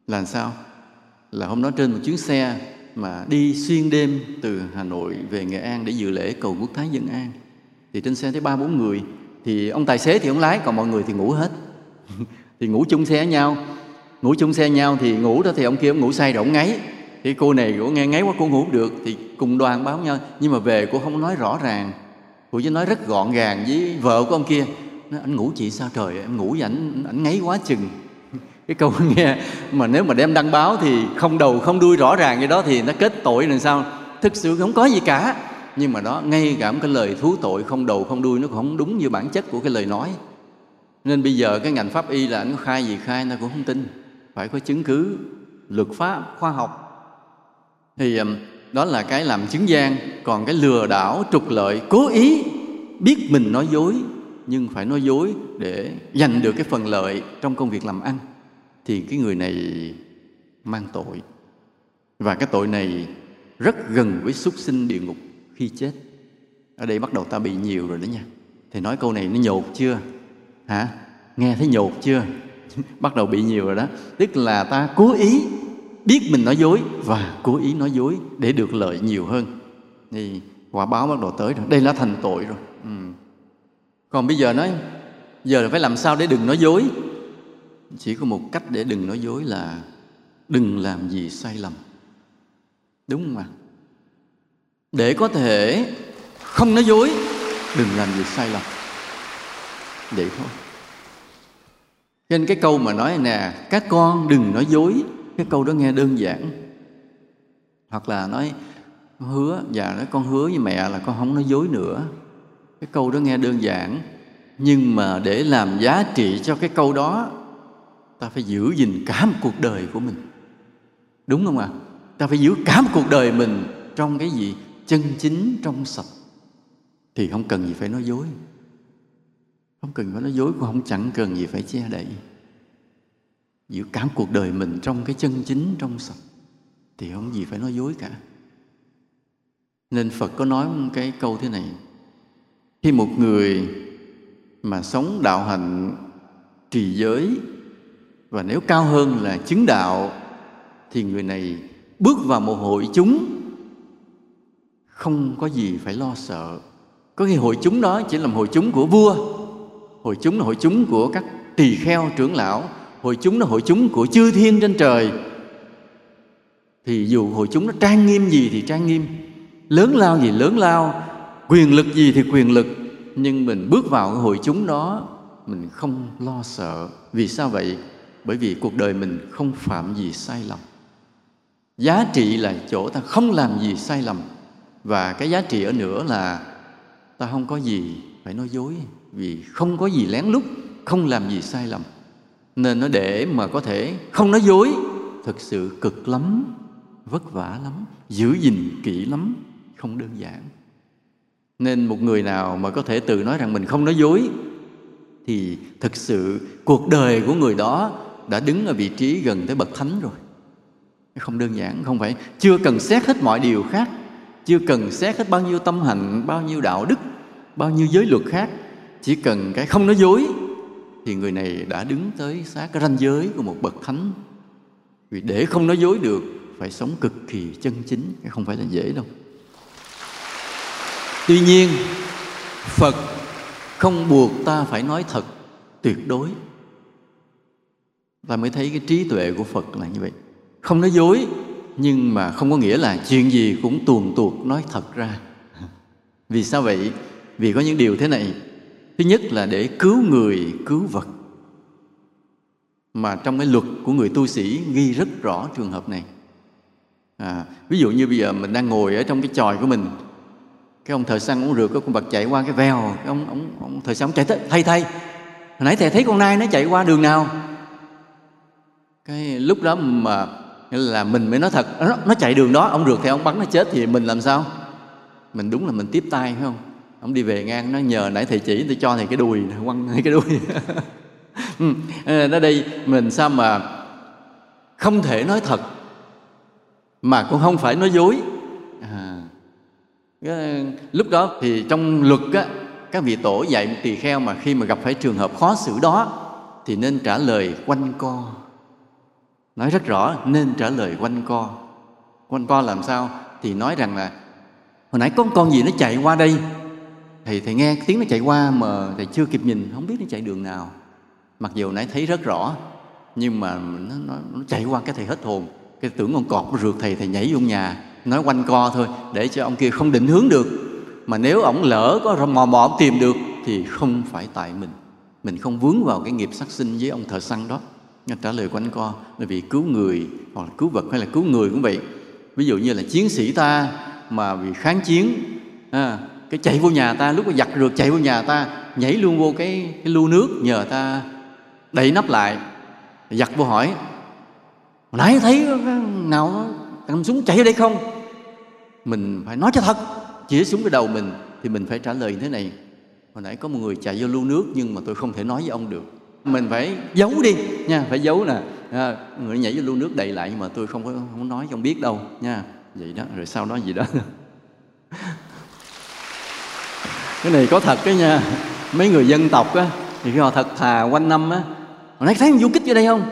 Là sao? Là hôm đó trên một chuyến xe mà đi xuyên đêm từ Hà Nội về Nghệ An để dự lễ cầu quốc thái dân an. Thì trên xe thấy ba, bốn người. Thì ông tài xế thì ông lái, còn mọi người thì ngủ hết. Thì ngủ chung xe nhau. Ngủ chung xe nhau thì ngủ đó thì ông kia ông ngủ say rồi ông ngáy thì cô này cô nghe ngáy quá cô ngủ được thì cùng đoàn báo nhau. Nhưng mà về cô không nói rõ ràng. Cô chỉ nói rất gọn gàng với vợ của ông kia. Nói, anh ngủ chị sao trời? Em ngủ và anh anh ngáy quá chừng. Cái câu nghe mà nếu mà đem đăng báo thì không đầu không đuôi rõ ràng như đó thì nó kết tội làm sao? Thực sự không có gì cả. Nhưng mà đó ngay cả một cái lời thú tội không đầu không đuôi nó cũng không đúng như bản chất của cái lời nói. Nên bây giờ cái ngành pháp y là anh có khai gì khai nó cũng không tin. Phải có chứng cứ luật pháp khoa học thì um, đó là cái làm chứng gian, còn cái lừa đảo, trục lợi, cố ý biết mình nói dối, nhưng phải nói dối để giành được cái phần lợi trong công việc làm ăn, thì cái người này mang tội. Và cái tội này rất gần với súc sinh địa ngục khi chết. Ở đây bắt đầu ta bị nhiều rồi đó nha. Thì nói câu này nó nhột chưa? Hả? Nghe thấy nhột chưa? Bắt đầu bị nhiều rồi đó. Tức là ta cố ý biết mình nói dối và cố ý nói dối để được lợi nhiều hơn. Thì quả báo bắt đầu tới rồi. Đây là thành tội rồi. Ừ. còn bây giờ nói, giờ là phải làm sao để đừng nói dối? Chỉ có một cách để đừng nói dối là đừng làm gì sai lầm. Đúng không ạ? Để có thể không nói dối, đừng làm gì sai lầm. Vậy thôi. Nên cái câu mà nói nè, các con đừng nói dối cái câu đó nghe đơn giản. Hoặc là nói, hứa và nói con hứa với mẹ là con không nói dối nữa. Cái câu đó nghe đơn giản. Nhưng mà để làm giá trị cho cái câu đó, ta phải giữ gìn cả một cuộc đời của mình. Đúng không ạ? À? ta phải giữ cả một cuộc đời mình trong cái gì? Chân chính trong sạch. Thì không cần gì phải nói dối. Không cần phải nói dối cũng không chẳng cần gì phải che đậy giữa cả cuộc đời mình trong cái chân chính, trong sạch, thì không gì phải nói dối cả. Nên phật có nói một cái câu thế này, khi một người mà sống đạo hạnh, trì giới, và nếu cao hơn là chứng đạo, thì người này bước vào một hội chúng, không có gì phải lo sợ. Có khi hội chúng đó chỉ là hội chúng của vua, hội chúng là hội chúng của các tỳ kheo trưởng lão hội chúng là hội chúng của chư thiên trên trời. Thì dù hội chúng nó trang nghiêm gì thì trang nghiêm. Lớn lao gì lớn lao, quyền lực gì thì quyền lực. Nhưng mình bước vào cái hội chúng đó, mình không lo sợ. Vì sao vậy? Bởi vì cuộc đời mình không phạm gì sai lầm. Giá trị là chỗ ta không làm gì sai lầm. Và cái giá trị ở nữa là ta không có gì phải nói dối. Vì không có gì lén lút, không làm gì sai lầm nên nó để mà có thể không nói dối. thực sự cực lắm vất vả lắm giữ gìn kỹ lắm không đơn giản. Nên một người nào mà có thể tự nói rằng mình không nói dối thì thực sự cuộc đời của người đó đã đứng ở vị trí gần tới bậc thánh rồi. Không đơn giản không phải. Chưa cần xét hết mọi điều khác chưa cần xét hết bao nhiêu tâm hạnh bao nhiêu đạo đức bao nhiêu giới luật khác. Chỉ cần cái không nói dối thì người này đã đứng tới sát cái ranh giới của một bậc thánh. Vì để không nói dối được, phải sống cực kỳ chân chính không phải là dễ đâu. Tuy nhiên, phật không buộc ta phải nói thật, tuyệt đối. Ta mới thấy cái trí tuệ của phật là như vậy. Không nói dối, nhưng mà không có nghĩa là chuyện gì cũng tuồn tuột nói thật ra. Vì sao vậy? Vì có những điều thế này thứ nhất là để cứu người cứu vật. Mà trong cái luật của người tu sĩ ghi rất rõ trường hợp này. À, ví dụ như bây giờ mình đang ngồi ở trong cái tròi của mình cái ông thợ săn ông rượt cái con vật chạy qua cái vèo cái ông ông, ông thợ săn ông chạy tới thay thay hồi nãy thầy thấy con nai nó chạy qua đường nào? Cái lúc đó mà là mình mới nói thật nó, nó chạy đường đó ông rượt theo ông bắn nó chết thì mình làm sao? Mình đúng là mình tiếp tay phải không? Ông đi về ngang nó nhờ nãy thầy chỉ tôi cho thầy cái đùi quăng cái đùi. Ừ, ờ, nó đây mình sao mà không thể nói thật mà cũng không phải nói dối. À, lúc đó thì trong luật á, các vị tổ dạy một tỳ kheo mà khi mà gặp phải trường hợp khó xử đó thì nên trả lời quanh co. Nói rất rõ nên trả lời quanh co. Quanh co làm sao? Thì nói rằng là hồi nãy có con gì nó chạy qua đây? Thầy thầy nghe tiếng nó chạy qua mà thầy chưa kịp nhìn không biết nó chạy đường nào. Mặc dù nãy thấy rất rõ nhưng mà nó, nó, nó chạy qua cái thầy hết hồn. Cái tưởng con cọp nó rượt thầy thầy nhảy vô nhà nói quanh co thôi để cho ông kia không định hướng được. Mà nếu ông lỡ có mò mò ông tìm được thì không phải tại mình. Mình không vướng vào cái nghiệp sát sinh với ông thợ săn đó. Nghe trả lời quanh co là vì cứu người hoặc là cứu vật hay là cứu người cũng vậy. Ví dụ như là chiến sĩ ta mà vì kháng chiến à, cái chạy vô nhà ta lúc mà giặt rượt chạy vô nhà ta nhảy luôn vô cái, cái lu nước nhờ ta đẩy nắp lại. Giặt vô hỏi hồi nãy thấy nào cầm súng chạy ở đây không? Mình phải nói cho thật chỉ súng cái đầu mình thì mình phải trả lời như thế này. Hồi nãy có một người chạy vô lu nước nhưng mà tôi không thể nói với ông được. Mình phải giấu đi nha phải giấu nè. À, người nhảy vô lu nước đầy lại nhưng mà tôi không có không nói cho ông biết đâu nha. Vậy đó rồi sau đó gì đó. cái này có thật cái nha. Mấy người dân tộc á, thì khi họ thật thà quanh năm á. Họ nói thấy ông du kích vô đây không?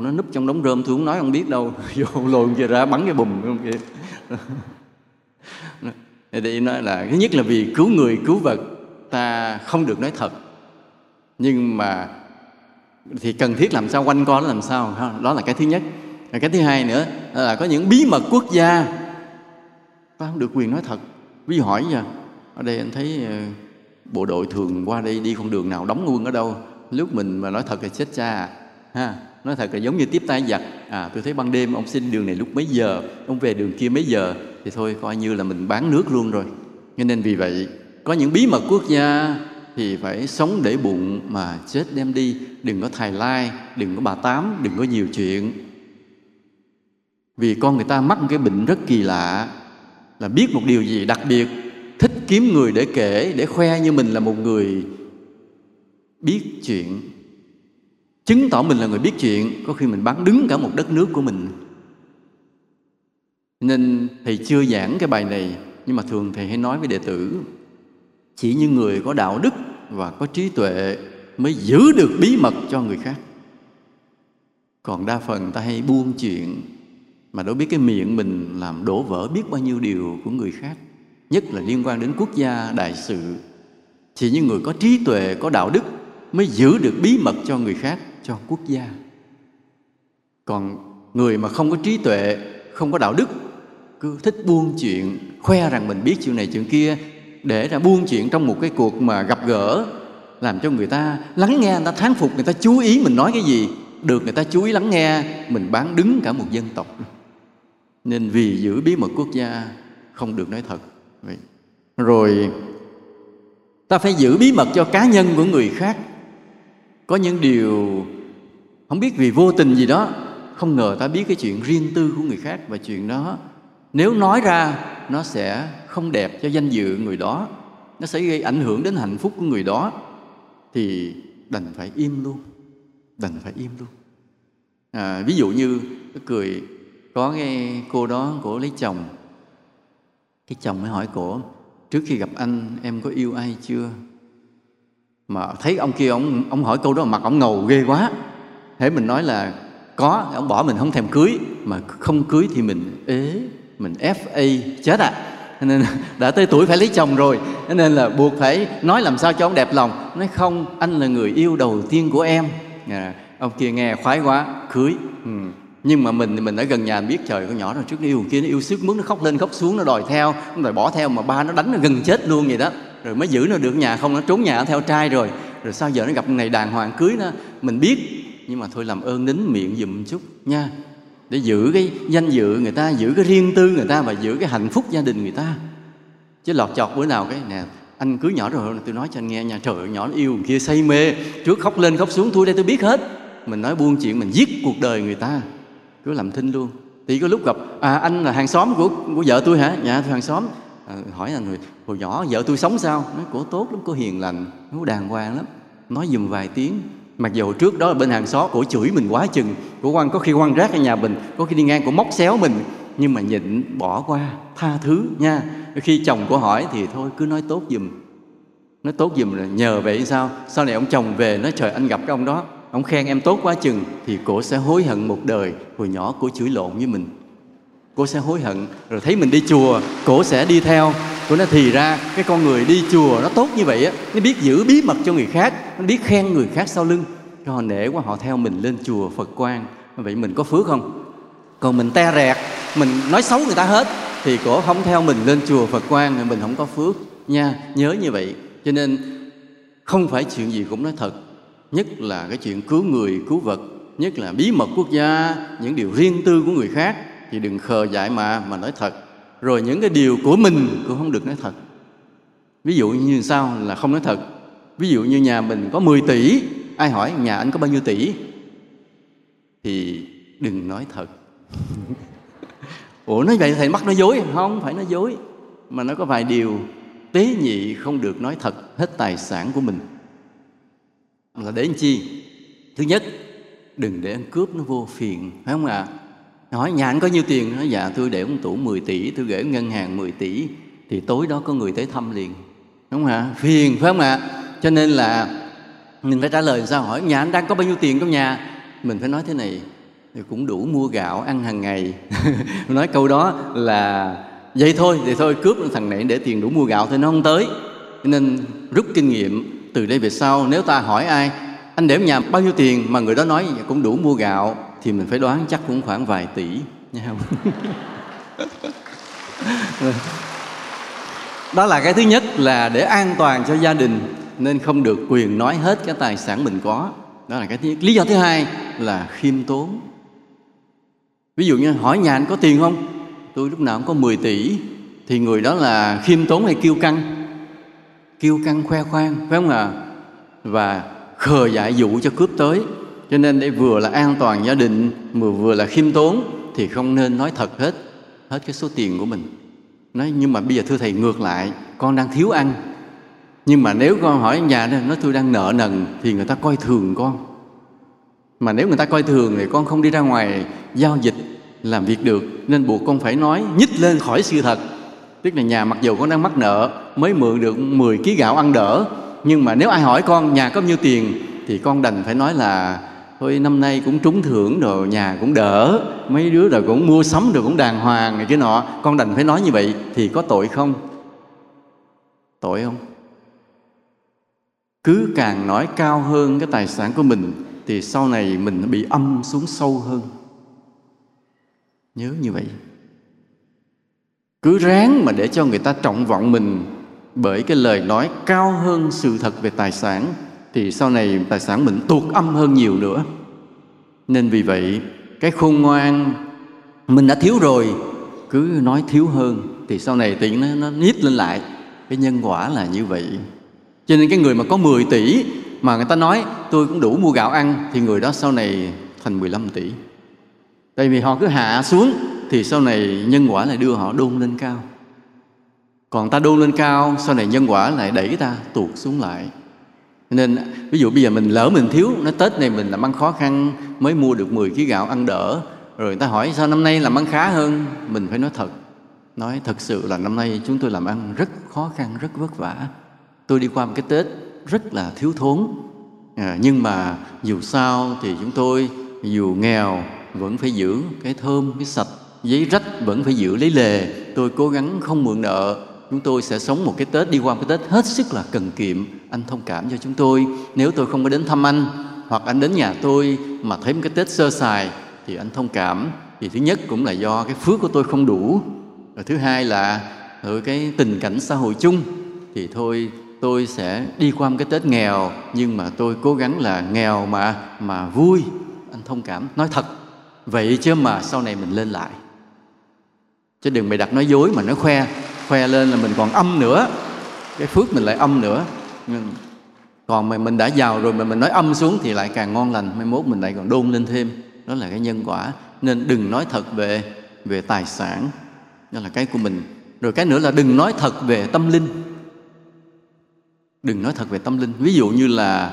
Nó núp trong đống rơm, tôi không nói không biết đâu. Vô lồn về ra bắn cái bùm không kia thì nói là thứ nhất là vì cứu người, cứu vật, ta không được nói thật. Nhưng mà thì cần thiết làm sao quanh co nó làm sao? Đó là cái thứ nhất. Và cái thứ hai nữa là có những bí mật quốc gia. Ta không được quyền nói thật. Ví hỏi giờ ở đây anh thấy ờ, bộ đội thường qua đây đi con đường nào đóng quân ở đâu? Lúc mình mà nói thật là chết cha à. ha? Nói thật là giống như tiếp tay giặc. À tôi thấy ban đêm ông xin đường này lúc mấy giờ? Ông về đường kia mấy giờ? Thì thôi, coi như là mình bán nước luôn rồi. Cho nên vì vậy, có những bí mật quốc gia thì phải sống để bụng mà chết đem đi. Đừng có thầy lai, đừng có bà tám, đừng có nhiều chuyện. Vì con người ta mắc một cái bệnh rất kỳ lạ, là biết một điều gì đặc biệt thích kiếm người để kể, để khoe như mình là một người biết chuyện. Chứng tỏ mình là người biết chuyện, có khi mình bán đứng cả một đất nước của mình. Nên thầy chưa giảng cái bài này, nhưng mà thường thầy hay nói với đệ tử, chỉ những người có đạo đức và có trí tuệ mới giữ được bí mật cho người khác. Còn đa phần ta hay buông chuyện mà đâu biết cái miệng mình làm đổ vỡ biết bao nhiêu điều của người khác nhất là liên quan đến quốc gia, đại sự, thì những người có trí tuệ, có đạo đức mới giữ được bí mật cho người khác, cho quốc gia. Còn người mà không có trí tuệ, không có đạo đức, cứ thích buông chuyện, khoe rằng mình biết chuyện này, chuyện kia, để ra buông chuyện trong một cái cuộc mà gặp gỡ, làm cho người ta lắng nghe, người ta thán phục, người ta chú ý mình nói cái gì, được người ta chú ý lắng nghe, mình bán đứng cả một dân tộc. Nên vì giữ bí mật quốc gia, không được nói thật rồi ta phải giữ bí mật cho cá nhân của người khác. Có những điều không biết vì vô tình gì đó không ngờ ta biết cái chuyện riêng tư của người khác và chuyện đó nếu nói ra nó sẽ không đẹp cho danh dự người đó nó sẽ gây ảnh hưởng đến hạnh phúc của người đó thì đành phải im luôn đành phải im luôn. À, ví dụ như cười có cái cô đó cổ lấy chồng cái chồng mới hỏi cổ trước khi gặp anh em có yêu ai chưa? Mà thấy ông kia ông ông hỏi câu đó mặt ông ngầu ghê quá. Thế mình nói là có. Ông bỏ mình không thèm cưới. Mà không cưới thì mình ế mình fa chết à. Nên đã tới tuổi phải lấy chồng rồi. Nên là buộc phải nói làm sao cho ông đẹp lòng. Nói không anh là người yêu đầu tiên của em. À, ông kia nghe khoái quá cưới. Ừ nhưng mà mình mình ở gần nhà mình biết trời con nhỏ rồi trước nó yêu kia nó yêu sức muốn nó khóc lên khóc xuống nó đòi theo nó đòi bỏ theo mà ba nó đánh nó gần chết luôn vậy đó. Rồi mới giữ nó được nhà không nó trốn nhà theo trai rồi. Rồi sao giờ nó gặp ngày đàng hoàng cưới nó mình biết. Nhưng mà thôi làm ơn nín miệng giùm chút nha để giữ cái danh dự người ta giữ cái riêng tư người ta và giữ cái hạnh phúc gia đình người ta. Chứ lọt chọt bữa nào cái nè anh cưới nhỏ rồi tôi nói cho anh nghe nha trời ơi, nhỏ nó yêu kia say mê trước khóc lên khóc xuống tôi đây tôi biết hết. Mình nói buông chuyện mình giết cuộc đời người ta cứ làm thinh luôn. Thì có lúc gặp à anh là hàng xóm của của vợ tôi hả? Nhà tôi hàng xóm. À, hỏi anh người hồi nhỏ vợ tôi sống sao? Nói cổ tốt lắm cô hiền lành nó đàng hoàng lắm. Nói dùm vài tiếng. Mặc dù trước đó là bên hàng xóm cổ chửi mình quá chừng. Cổ quăng có khi quăng rác ở nhà mình có khi đi ngang cổ móc xéo mình. Nhưng mà nhịn bỏ qua tha thứ nha. Khi chồng của hỏi thì thôi cứ nói tốt dùm. Nói tốt dùm là nhờ vậy sao? Sau này ông chồng về nói trời anh gặp cái ông đó ông khen em tốt quá chừng thì cổ sẽ hối hận một đời hồi nhỏ cổ chửi lộn với mình. Cô sẽ hối hận rồi thấy mình đi chùa cổ sẽ đi theo. Cô nói, thì ra cái con người đi chùa nó tốt như vậy á, nó biết giữ bí mật cho người khác, nó biết khen người khác sau lưng. Cho họ nể quá, họ theo mình lên chùa phật quan vậy mình có phước không? Còn mình te rẹt, mình nói xấu người ta hết thì cổ không theo mình lên chùa phật quan thì mình không có phước nha. Nhớ như vậy, cho nên không phải chuyện gì cũng nói thật nhất là cái chuyện cứu người, cứu vật, nhất là bí mật quốc gia, những điều riêng tư của người khác, thì đừng khờ dại mà mà nói thật. Rồi những cái điều của mình cũng không được nói thật. Ví dụ như sao là không nói thật? Ví dụ như nhà mình có 10 tỷ, ai hỏi nhà anh có bao nhiêu tỷ? Thì đừng nói thật. Ủa, nói vậy thầy mắc nói dối à? không phải nói dối, mà nó có vài điều tế nhị không được nói thật hết tài sản của mình là để làm chi? Thứ nhất, đừng để ăn cướp nó vô phiền, phải không ạ? À? hỏi nhà anh có nhiêu tiền? Nói dạ tôi để ông tủ 10 tỷ, tôi gửi ngân hàng 10 tỷ, thì tối đó có người tới thăm liền. Đúng không ạ? Phiền, phải không ạ? Cho nên là mình phải trả lời sao? Hỏi, nhà anh đang có bao nhiêu tiền trong nhà? Mình phải nói thế này, thì cũng đủ mua gạo ăn hàng ngày. Nói câu đó là vậy thôi thì thôi, cướp thằng này để tiền đủ mua gạo thôi, nó không tới. Nên rút kinh nghiệm từ đây về sau, nếu ta hỏi ai, anh để nhà bao nhiêu tiền mà người đó nói cũng đủ mua gạo? Thì mình phải đoán chắc cũng khoảng vài tỷ nha. Không đó là cái thứ nhất là để an toàn cho gia đình nên không được quyền nói hết cái tài sản mình có. Đó là cái thứ nhất. Lý do thứ hai là khiêm tốn. Ví dụ như hỏi nhà anh có tiền không? Tôi lúc nào cũng có 10 tỷ. Thì người đó là khiêm tốn hay kiêu căng? Kiêu căng khoe khoang, phải không ạ? À? và khờ dại dụ cho cướp tới. Cho nên để vừa là an toàn gia đình vừa vừa là khiêm tốn thì không nên nói thật hết hết cái số tiền của mình. Nói, nhưng mà bây giờ thưa thầy, ngược lại, con đang thiếu ăn. Nhưng mà nếu con hỏi nhà đó, nói tôi đang nợ nần thì người ta coi thường con. Mà nếu người ta coi thường thì con không đi ra ngoài giao dịch làm việc được. Nên buộc con phải nói, nhích lên khỏi sự thật tức là nhà mặc dù con đang mắc nợ, mới mượn được 10 kg gạo ăn đỡ, nhưng mà nếu ai hỏi con nhà có bao nhiêu tiền, thì con đành phải nói là, thôi, năm nay cũng trúng thưởng rồi nhà cũng đỡ, mấy đứa rồi cũng mua sắm rồi cũng đàng hoàng này cái nọ. Con đành phải nói như vậy, thì có tội không? Tội không? Cứ càng nói cao hơn cái tài sản của mình, thì sau này mình bị âm xuống sâu hơn. Nhớ như vậy cứ ráng mà để cho người ta trọng vọng mình bởi cái lời nói cao hơn sự thật về tài sản, thì sau này tài sản mình tuột âm hơn nhiều nữa. Nên vì vậy, cái khôn ngoan mình đã thiếu rồi, cứ nói thiếu hơn thì sau này tiền nó nó nhít lên lại. Cái nhân quả là như vậy. Cho nên cái người mà có 10 tỷ mà người ta nói, tôi cũng đủ mua gạo ăn, thì người đó sau này thành 15 tỷ. Tại vì họ cứ hạ xuống thì sau này nhân quả lại đưa họ đôn lên cao. Còn ta đôn lên cao sau này nhân quả lại đẩy ta tuột xuống lại. Nên ví dụ bây giờ mình lỡ mình thiếu nó tết này mình làm ăn khó khăn mới mua được 10 kg gạo ăn đỡ rồi người ta hỏi sao năm nay làm ăn khá hơn? Mình phải nói thật nói thật sự là năm nay chúng tôi làm ăn rất khó khăn rất vất vả. Tôi đi qua một cái tết rất là thiếu thốn. À, nhưng mà dù sao thì chúng tôi dù nghèo vẫn phải giữ cái thơm cái sạch giấy rách vẫn phải giữ lấy lề. Tôi cố gắng không mượn nợ. Chúng tôi sẽ sống một cái tết, đi qua cái tết hết sức là cần kiệm. Anh thông cảm cho chúng tôi. Nếu tôi không có đến thăm anh hoặc anh đến nhà tôi mà thấy một cái tết sơ sài thì anh thông cảm. Thì thứ nhất cũng là do cái phước của tôi không đủ. Và thứ hai là ở cái tình cảnh xã hội chung thì thôi, tôi sẽ đi qua một cái tết nghèo. Nhưng mà tôi cố gắng là nghèo mà mà vui. Anh thông cảm. Nói thật, vậy chứ mà sau này mình lên lại chứ đừng bày đặt nói dối mà nói khoe. Khoe lên là mình còn âm nữa. Cái phước mình lại âm nữa. Còn mà mình đã giàu rồi mà mình nói âm xuống thì lại càng ngon lành. Mai mốt mình lại còn đôn lên thêm. Đó là cái nhân quả. Nên đừng nói thật về về tài sản. Đó là cái của mình. Rồi cái nữa là đừng nói thật về tâm linh. Đừng nói thật về tâm linh. Ví dụ như là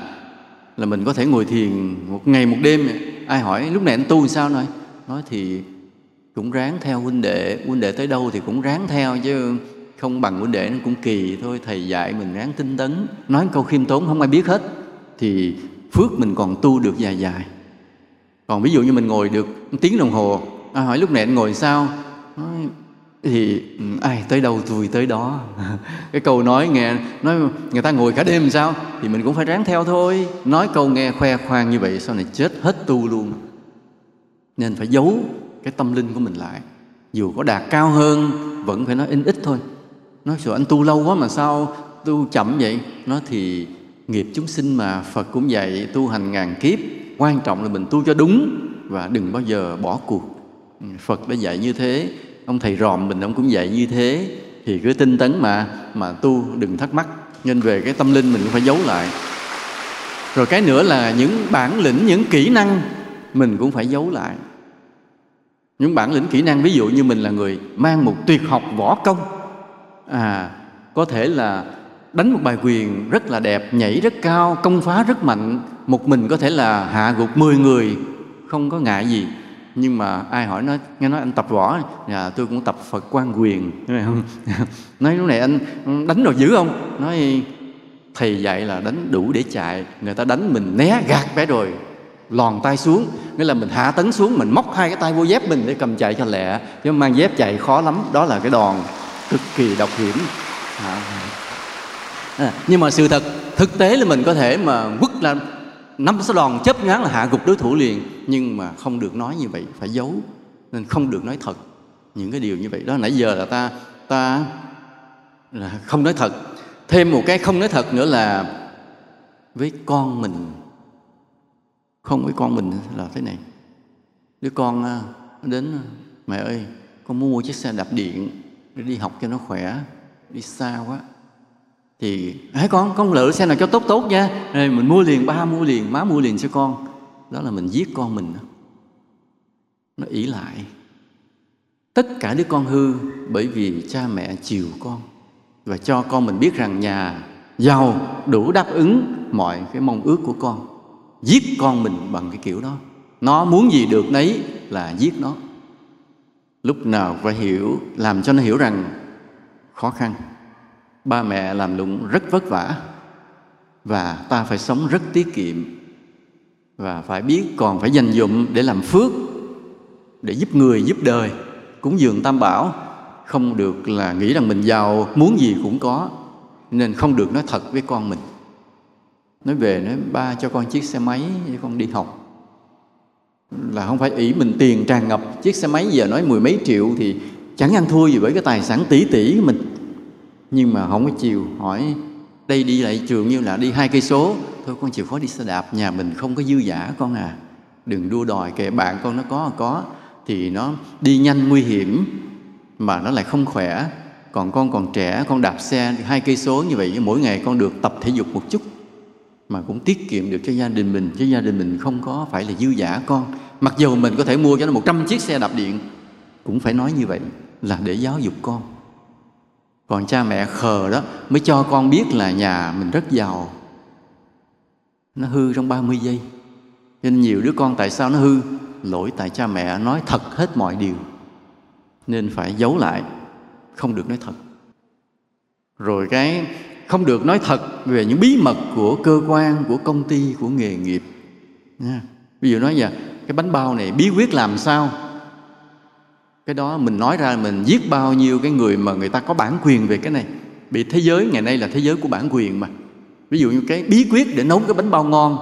là mình có thể ngồi thiền một ngày một đêm. Ai hỏi, lúc này anh tu sao? Nói nói thì cũng ráng theo huynh đệ huynh đệ tới đâu thì cũng ráng theo chứ. Không bằng huynh đệ nó cũng kỳ thôi thầy dạy mình ráng tinh tấn. Nói câu khiêm tốn không ai biết hết thì phước mình còn tu được dài dài. Còn ví dụ như mình ngồi được một tiếng đồng hồ à, hỏi lúc này anh ngồi sao? Nói, thì ừ, ai tới đâu tôi tới đó. Cái câu nói nghe nói người ta ngồi cả đêm sao? Thì mình cũng phải ráng theo thôi. Nói câu nghe khoe khoang như vậy sau này chết hết tu luôn. Nên phải giấu cái tâm linh của mình lại. Dù có đạt cao hơn, vẫn phải nói in ít thôi. Nói sợ anh tu lâu quá mà sao tu chậm vậy? Nó thì nghiệp chúng sinh mà, phật cũng dạy, tu hành ngàn kiếp, quan trọng là mình tu cho đúng và đừng bao giờ bỏ cuộc. Ừ, phật đã dạy như thế, ông thầy ròm mình ông cũng dạy như thế. Thì cứ tinh tấn mà mà tu đừng thắc mắc. Nên về cái tâm linh mình cũng phải giấu lại. Rồi cái nữa là những bản lĩnh, những kỹ năng mình cũng phải giấu lại những bản lĩnh kỹ năng, ví dụ như mình là người mang một tuyệt học võ công à có thể là đánh một bài quyền rất là đẹp, nhảy rất cao, công phá rất mạnh, một mình có thể là hạ gục 10 người, không có ngại gì. Nhưng mà ai hỏi nó nghe nói anh tập võ dạ tôi cũng tập phật quan quyền không? Nói lúc này anh ừ, đánh rồi dữ không? Nói, thầy dạy là đánh đủ để chạy, người ta đánh mình né gạt bé rồi, lòn tay xuống nghĩa là mình hạ tấn xuống mình móc hai cái tay vô dép mình để cầm chạy cho lẹ chứ mang dép chạy khó lắm. Đó là cái đòn cực kỳ độc hiểm. À. À, nhưng mà sự thật thực tế là mình có thể mà quất là năm sáu đòn chớp ngán là hạ gục đối thủ liền nhưng mà không được nói như vậy phải giấu nên không được nói thật những cái điều như vậy. Đó nãy giờ là ta ta là không nói thật. Thêm một cái không nói thật nữa là với con mình không với con mình là thế này. Đứa con à, đến à, mẹ ơi, con muốn mua chiếc xe đạp điện để đi học cho nó khỏe, đi xa quá. Thì hãy con con lựa xe nào cho tốt tốt nha. Rồi mình mua liền, ba mua liền, má mua liền cho con. Đó là mình giết con mình nó ỷ lại. Tất cả đứa con hư bởi vì cha mẹ chiều con và cho con mình biết rằng nhà giàu đủ đáp ứng mọi cái mong ước của con giết con mình bằng cái kiểu đó. Nó muốn gì được nấy là giết nó. Lúc nào phải hiểu, làm cho nó hiểu rằng khó khăn. Ba mẹ làm lụng rất vất vả và ta phải sống rất tiết kiệm và phải biết còn phải dành dụng để làm phước, để giúp người, giúp đời. Cúng dường tam bảo, không được là nghĩ rằng mình giàu, muốn gì cũng có, nên không được nói thật với con mình nói về nói, ba cho con chiếc xe máy để con đi học. Là không phải ý mình tiền tràn ngập. Chiếc xe máy giờ nói mười mấy triệu thì chẳng ăn thua gì với cái tài sản tỷ tỷ của mình. Nhưng mà không có chiều hỏi, đây đi lại trường như là đi hai cây số. Thôi con chịu khó đi xe đạp, nhà mình không có dư giả con à. Đừng đua đòi kệ bạn con nó có có. Thì nó đi nhanh nguy hiểm mà nó lại không khỏe. Còn con còn trẻ, con đạp xe hai cây số như vậy, mỗi ngày con được tập thể dục một chút mà cũng tiết kiệm được cho gia đình mình. Chứ gia đình mình không có phải là dư giả con. Mặc dù mình có thể mua cho nó 100 chiếc xe đạp điện, cũng phải nói như vậy là để giáo dục con. Còn cha mẹ khờ đó mới cho con biết là nhà mình rất giàu. Nó hư trong 30 giây. Nên nhiều đứa con tại sao nó hư? Lỗi tại cha mẹ nói thật hết mọi điều. Nên phải giấu lại, không được nói thật. Rồi cái không được nói thật về những bí mật của cơ quan, của công ty, của nghề nghiệp. Nha. ví dụ nói giờ cái bánh bao này bí quyết làm sao? Cái đó mình nói ra mình giết bao nhiêu cái người mà người ta có bản quyền về cái này. Bị thế giới, ngày nay là thế giới của bản quyền mà. Ví dụ như cái bí quyết để nấu cái bánh bao ngon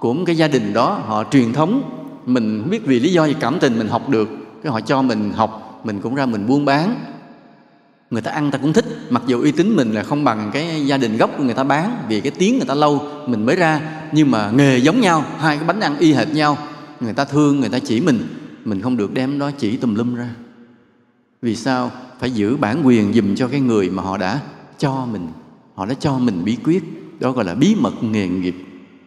của một cái gia đình đó, họ truyền thống, mình không biết vì lý do gì cảm tình mình học được, cái họ cho mình học, mình cũng ra mình buôn bán người ta ăn ta cũng thích, mặc dù uy tín mình là không bằng cái gia đình gốc của người ta bán, vì cái tiếng người ta lâu mình mới ra, nhưng mà nghề giống nhau, hai cái bánh ăn y hệt nhau, người ta thương, người ta chỉ mình mình không được đem đó chỉ tùm lum ra. Vì sao? Phải giữ bản quyền dùm cho cái người mà họ đã cho mình, họ đã cho mình bí quyết, đó gọi là bí mật nghề nghiệp.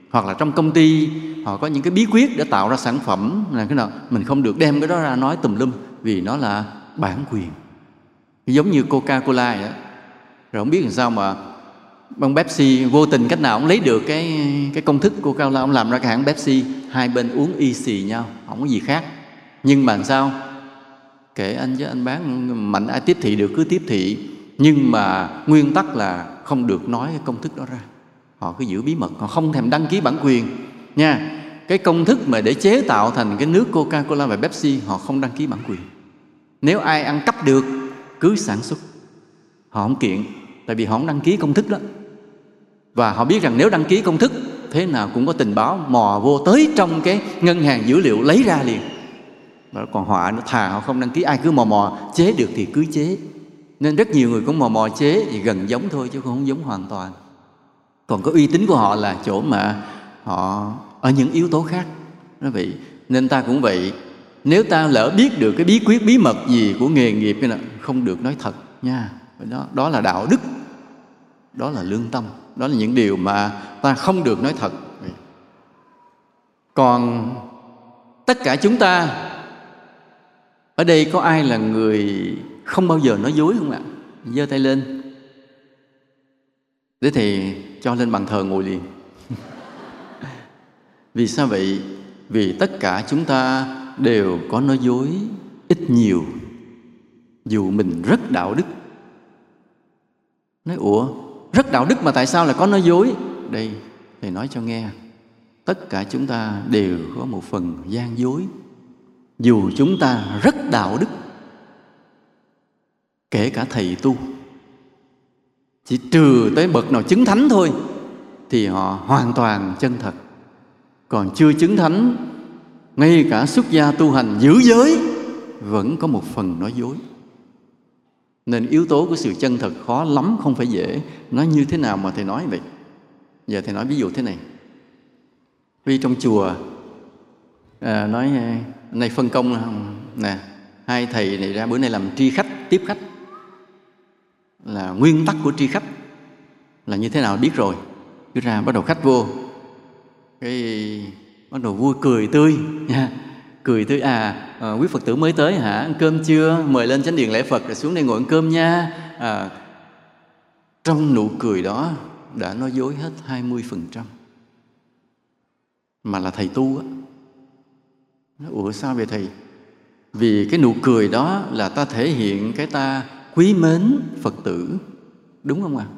Hoặc là trong công ty, họ có những cái bí quyết để tạo ra sản phẩm, là cái nào, mình không được đem cái đó ra nói tùm lum, vì nó là bản quyền giống như coca cola vậy đó, rồi không biết làm sao mà băng Pepsi vô tình cách nào ông lấy được cái cái công thức coca cola ông làm ra cái hãng Pepsi hai bên uống y xì nhau không có gì khác. Nhưng mà làm sao? Kể anh chứ anh bán mạnh ai tiếp thị được cứ tiếp thị. Nhưng mà nguyên tắc là không được nói cái công thức đó ra. Họ cứ giữ bí mật họ không thèm đăng ký bản quyền. Nha cái công thức mà để chế tạo thành cái nước coca cola và pepsi họ không đăng ký bản quyền. Nếu ai ăn cắp được cứ sản xuất. Họ không kiện, tại vì họ không đăng ký công thức đó. Và họ biết rằng nếu đăng ký công thức, thế nào cũng có tình báo mò vô tới trong cái ngân hàng dữ liệu lấy ra liền. Và còn họa nó thà họ không đăng ký, ai cứ mò mò, chế được thì cứ chế. Nên rất nhiều người cũng mò mò chế thì gần giống thôi chứ không giống hoàn toàn. Còn có uy tín của họ là chỗ mà họ ở những yếu tố khác. Nó vậy. Nên ta cũng vậy nếu ta lỡ biết được cái bí quyết, bí mật gì của nghề nghiệp là không được nói thật nha. Đó đó là đạo đức. Đó là lương tâm. Đó là những điều mà ta không được nói thật. Còn tất cả chúng ta, ở đây có ai là người không bao giờ nói dối không ạ? Giơ tay lên. Thế thì cho lên bàn thờ ngồi liền. Vì sao vậy? Vì tất cả chúng ta đều có nói dối, ít nhiều, dù mình rất đạo đức. Nói, ủa, rất đạo đức mà tại sao lại có nói dối? Đây, thầy nói cho nghe, tất cả chúng ta đều có một phần gian dối, dù chúng ta rất đạo đức, kể cả thầy tu. Chỉ trừ tới bậc nào chứng thánh thôi, thì họ hoàn toàn chân thật. Còn chưa chứng thánh ngay cả xuất gia tu hành giữ giới vẫn có một phần nói dối. Nên yếu tố của sự chân thật khó lắm không phải dễ. Nó như thế nào mà thầy nói vậy? Giờ thầy nói ví dụ thế này. Vì trong chùa à, nói à, này phân công nè hai thầy này ra bữa nay làm tri khách tiếp khách. Là nguyên tắc của tri khách là như thế nào biết rồi? Cứ ra bắt đầu khách vô. Cái bắt đầu vui cười tươi. Nha cười tươi à, à quý phật tử mới tới hả? Ăn cơm chưa? Mời lên chánh điện lễ phật rồi xuống đây ngồi ăn cơm nha. À, trong nụ cười đó đã nói dối hết 20% mà là thầy tu á. Ủa sao vậy thầy? Vì cái nụ cười đó là ta thể hiện cái ta quý mến phật tử. Đúng không ạ? À?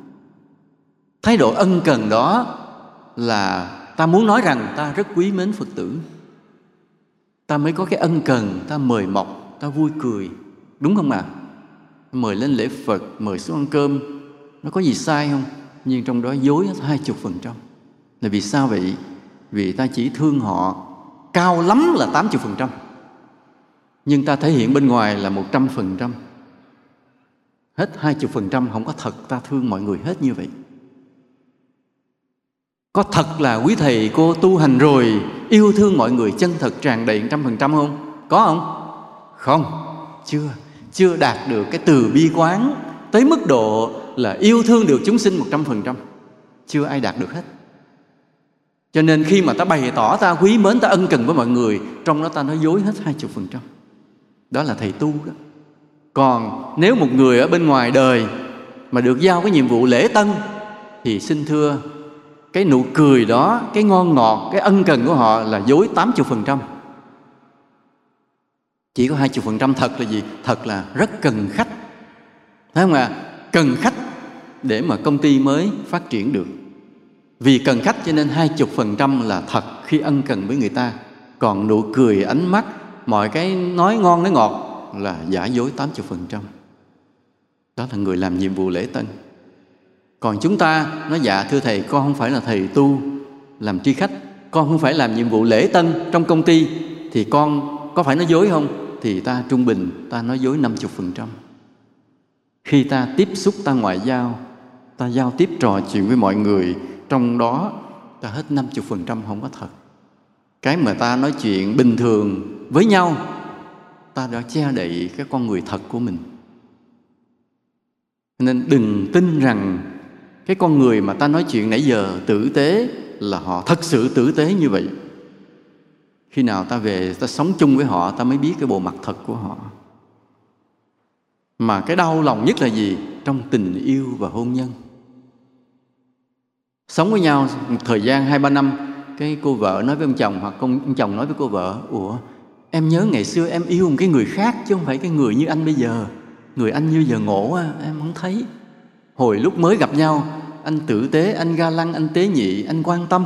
thái độ ân cần đó là ta muốn nói rằng ta rất quý mến phật tử. Ta mới có cái ân cần, ta mời mọc, ta vui cười. Đúng không ạ? À? mời lên lễ phật, mời xuống ăn cơm. Nó có gì sai không? Nhưng trong đó dối hai chục phần trăm. Là vì sao vậy? Vì ta chỉ thương họ cao lắm là tám chục phần trăm. Nhưng ta thể hiện bên ngoài là một trăm phần trăm. Hết hai chục phần trăm không có thật ta thương mọi người hết như vậy có thật là quý thầy cô tu hành rồi, yêu thương mọi người chân thật tràn đầy trăm phần trăm không? Có không? Không, chưa. Chưa đạt được cái từ bi quán tới mức độ là yêu thương được chúng sinh một trăm phần trăm. Chưa ai đạt được hết. Cho nên khi mà ta bày tỏ ta quý mến, ta ân cần với mọi người, trong đó ta nói dối hết hai chục phần trăm. Đó là thầy tu đó. Còn nếu một người ở bên ngoài đời mà được giao cái nhiệm vụ lễ tân, thì xin thưa cái nụ cười đó, cái ngon ngọt, cái ân cần của họ là dối 80% chỉ có 20% thật là gì? Thật là rất cần khách. Thấy không ạ? À? cần khách để mà công ty mới phát triển được. Vì cần khách cho nên hai chục phần trăm là thật khi ân cần với người ta. Còn nụ cười, ánh mắt, mọi cái nói ngon, nói ngọt là giả dối tám chục phần trăm. Đó là người làm nhiệm vụ lễ tân còn chúng ta nói dạ thưa thầy con không phải là thầy tu làm tri khách con không phải làm nhiệm vụ lễ tân trong công ty thì con có phải nói dối không thì ta trung bình ta nói dối 50%. Khi ta tiếp xúc ta ngoại giao, ta giao tiếp trò chuyện với mọi người, trong đó ta hết 50% không có thật. Cái mà ta nói chuyện bình thường với nhau, ta đã che đậy cái con người thật của mình. Nên đừng tin rằng cái con người mà ta nói chuyện nãy giờ tử tế là họ thật sự tử tế như vậy. Khi nào ta về ta sống chung với họ ta mới biết cái bộ mặt thật của họ. Mà cái đau lòng nhất là gì? Trong tình yêu và hôn nhân. Sống với nhau một thời gian hai ba năm cái cô vợ nói với ông chồng hoặc ông, ông chồng nói với cô vợ ủa em nhớ ngày xưa em yêu một cái người khác chứ không phải cái người như anh bây giờ. Người anh như giờ ngộ em không thấy hồi lúc mới gặp nhau anh tử tế anh ga lăng anh tế nhị anh quan tâm.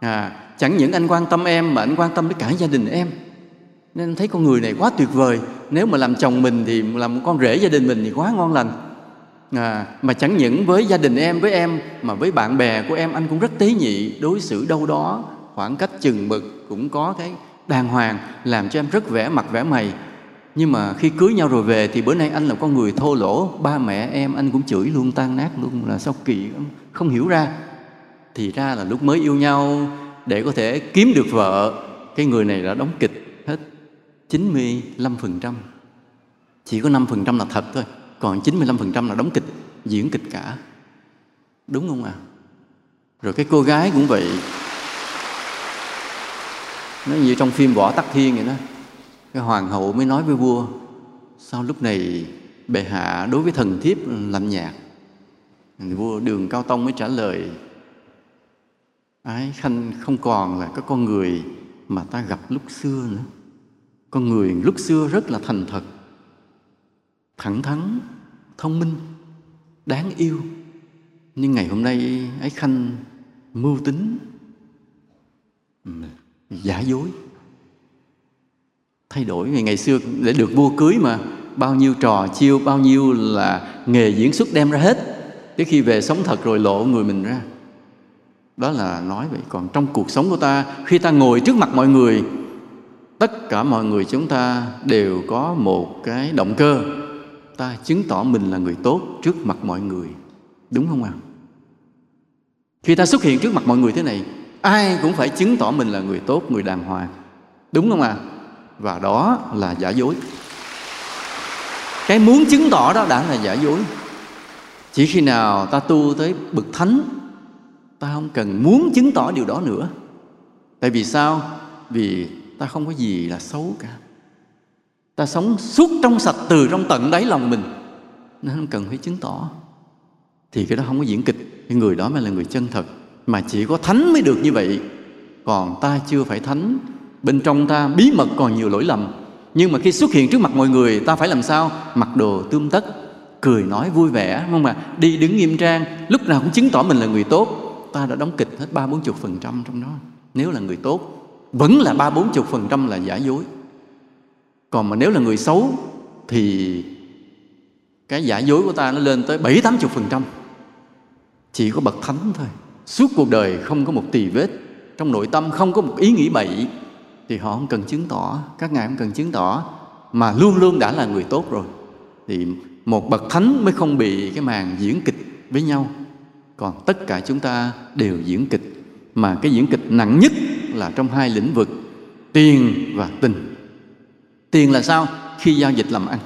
À chẳng những anh quan tâm em mà anh quan tâm đến cả gia đình em. Nên thấy con người này quá tuyệt vời. Nếu mà làm chồng mình thì làm con rể gia đình mình thì quá ngon lành. À, mà chẳng những với gia đình em với em mà với bạn bè của em anh cũng rất tế nhị. Đối xử đâu đó khoảng cách chừng mực cũng có cái đàng hoàng làm cho em rất vẻ mặt vẻ mày nhưng mà khi cưới nhau rồi về thì bữa nay anh là con người thô lỗ, ba mẹ em anh cũng chửi luôn, tan nát luôn, là sao kỳ, không hiểu ra. Thì ra là lúc mới yêu nhau, để có thể kiếm được vợ, cái người này đã đóng kịch hết 95% chỉ có 5% là thật thôi, còn 95% là đóng kịch, diễn kịch cả. Đúng không ạ? À? rồi cái cô gái cũng vậy. Nó như trong phim võ tắc thiên vậy đó cái hoàng hậu mới nói với vua, sao lúc này bệ hạ đối với thần thiếp lạnh nhạt? Vua đường cao tông mới trả lời, ái khanh, không còn là cái con người mà ta gặp lúc xưa nữa. Con người lúc xưa rất là thành thật, thẳng thắn, thông minh, đáng yêu. Nhưng ngày hôm nay, ái khanh, mưu tính, giả dối thay đổi. Vì ngày xưa để được vua cưới mà, bao nhiêu trò chiêu, bao nhiêu là nghề diễn xuất đem ra hết. Tới khi về sống thật rồi lộ người mình ra. Đó là nói vậy. Còn trong cuộc sống của ta, khi ta ngồi trước mặt mọi người, tất cả mọi người chúng ta đều có một cái động cơ. Ta chứng tỏ mình là người tốt trước mặt mọi người. Đúng không ạ? Khi ta xuất hiện trước mặt mọi người thế này, ai cũng phải chứng tỏ mình là người tốt, người đàng hoàng. Đúng không ạ? Và đó là giả dối. Cái muốn chứng tỏ đó đã là giả dối. Chỉ khi nào ta tu tới bậc thánh, ta không cần muốn chứng tỏ điều đó nữa. Tại vì sao? Vì ta không có gì là xấu cả. Ta sống suốt trong sạch từ trong tận đáy lòng mình, nên không cần phải chứng tỏ. Thì cái đó không có diễn kịch. Người đó mới là người chân thật. Mà chỉ có thánh mới được như vậy. Còn ta chưa phải thánh bên trong ta bí mật còn nhiều lỗi lầm. Nhưng mà khi xuất hiện trước mặt mọi người, ta phải làm sao? Mặc đồ tươm tất, cười nói vui vẻ không mà đi đứng nghiêm trang, lúc nào cũng chứng tỏ mình là người tốt. Ta đã đóng kịch hết ba bốn chục phần trăm trong đó. Nếu là người tốt, vẫn là ba bốn chục phần trăm là giả dối. Còn mà nếu là người xấu, thì cái giả dối của ta nó lên tới bảy tám chục phần trăm. Chỉ có bậc thánh thôi. Suốt cuộc đời không có một tỳ vết. Trong nội tâm không có một ý nghĩ bậy thì họ không cần chứng tỏ, các ngài không cần chứng tỏ, mà luôn luôn đã là người tốt rồi. Thì một bậc thánh mới không bị cái màn diễn kịch với nhau. Còn tất cả chúng ta đều diễn kịch. Mà cái diễn kịch nặng nhất là trong hai lĩnh vực, tiền và tình. Tiền là sao? Khi giao dịch làm ăn.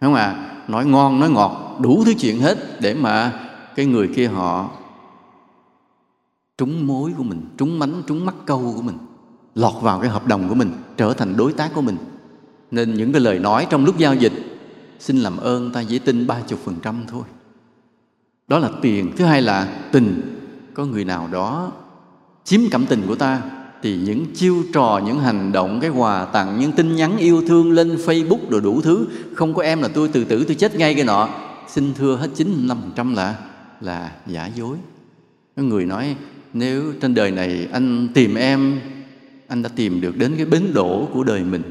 Đúng không ạ à? nói ngon, nói ngọt, đủ thứ chuyện hết để mà cái người kia họ trúng mối của mình, trúng mánh, trúng mắc câu của mình lọt vào cái hợp đồng của mình, trở thành đối tác của mình. Nên những cái lời nói trong lúc giao dịch, xin làm ơn ta chỉ tin ba chục phần trăm thôi. Đó là tiền. Thứ hai là tình. Có người nào đó chiếm cảm tình của ta, thì những chiêu trò, những hành động, cái quà tặng, những tin nhắn yêu thương lên facebook rồi đủ thứ, không có em là tôi, từ tử tôi chết ngay cái nọ, xin thưa hết 95% là là giả dối. Có người nói, nếu trên đời này anh tìm em anh đã tìm được đến cái bến đổ của đời mình.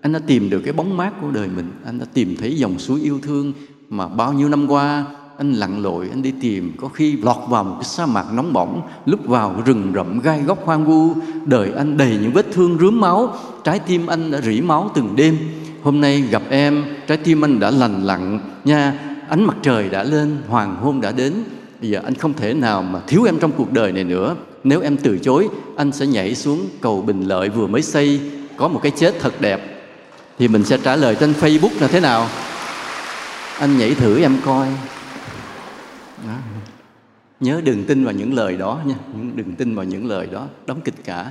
Anh đã tìm được cái bóng mát của đời mình. Anh đã tìm thấy dòng suối yêu thương mà bao nhiêu năm qua anh lặn lội, anh đi tìm, có khi lọt vào một cái sa mạc nóng bỏng, lúc vào rừng rậm gai góc hoang vu, đời anh đầy những vết thương rướm máu, trái tim anh đã rỉ máu từng đêm. Hôm nay gặp em, trái tim anh đã lành lặn nha, ánh mặt trời đã lên, hoàng hôn đã đến. Bây giờ anh không thể nào mà thiếu em trong cuộc đời này nữa nếu em từ chối, anh sẽ nhảy xuống cầu bình lợi vừa mới xây, có một cái chết thật đẹp. Thì mình sẽ trả lời trên facebook là thế nào? Anh nhảy thử em coi. Đó. nhớ đừng tin vào những lời đó nha. Đừng tin vào những lời đó. Đóng kịch cả.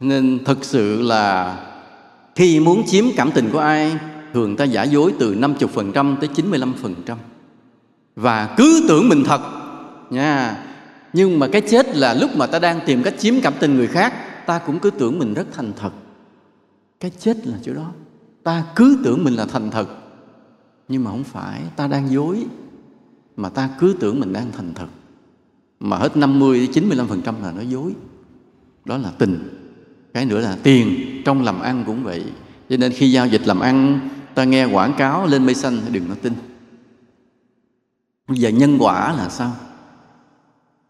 Nên thực sự là khi muốn chiếm cảm tình của ai, thường ta giả dối từ 50% tới 95% và cứ tưởng mình thật nha nhưng mà cái chết là lúc mà ta đang tìm cách chiếm cảm tình người khác, ta cũng cứ tưởng mình rất thành thật. Cái chết là chỗ đó. Ta cứ tưởng mình là thành thật. Nhưng mà không phải, ta đang dối, mà ta cứ tưởng mình đang thành thật. Mà hết 50 95% là nó dối. Đó là tình. Cái nữa là tiền. Trong làm ăn cũng vậy. Cho nên khi giao dịch làm ăn, ta nghe quảng cáo lên mây xanh thì đừng có tin. Bây giờ nhân quả là sao?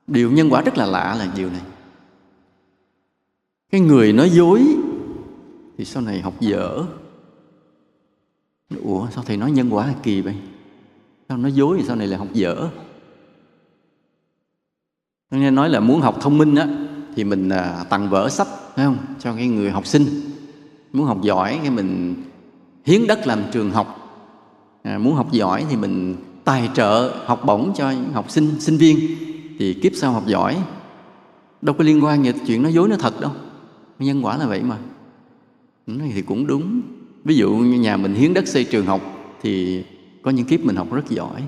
Điều nhân quả rất là lạ là điều này. Cái người nói dối thì sau này học dở. Ủa sao thầy nói nhân quả kỳ vậy? Sao nói dối thì sau này là học dở? Nghe nói là muốn học thông minh á thì mình à, tặng vở sách phải không? Cho cái người học sinh. Muốn học giỏi cái mình hiến đất làm trường học. À, muốn học giỏi thì mình tài trợ học bổng cho học sinh sinh viên thì kiếp sau học giỏi. Đâu có liên quan gì chuyện nói dối nó thật đâu. Nhân quả là vậy mà. Nói thì cũng đúng. Ví dụ như nhà mình hiến đất xây trường học thì có những kiếp mình học rất giỏi.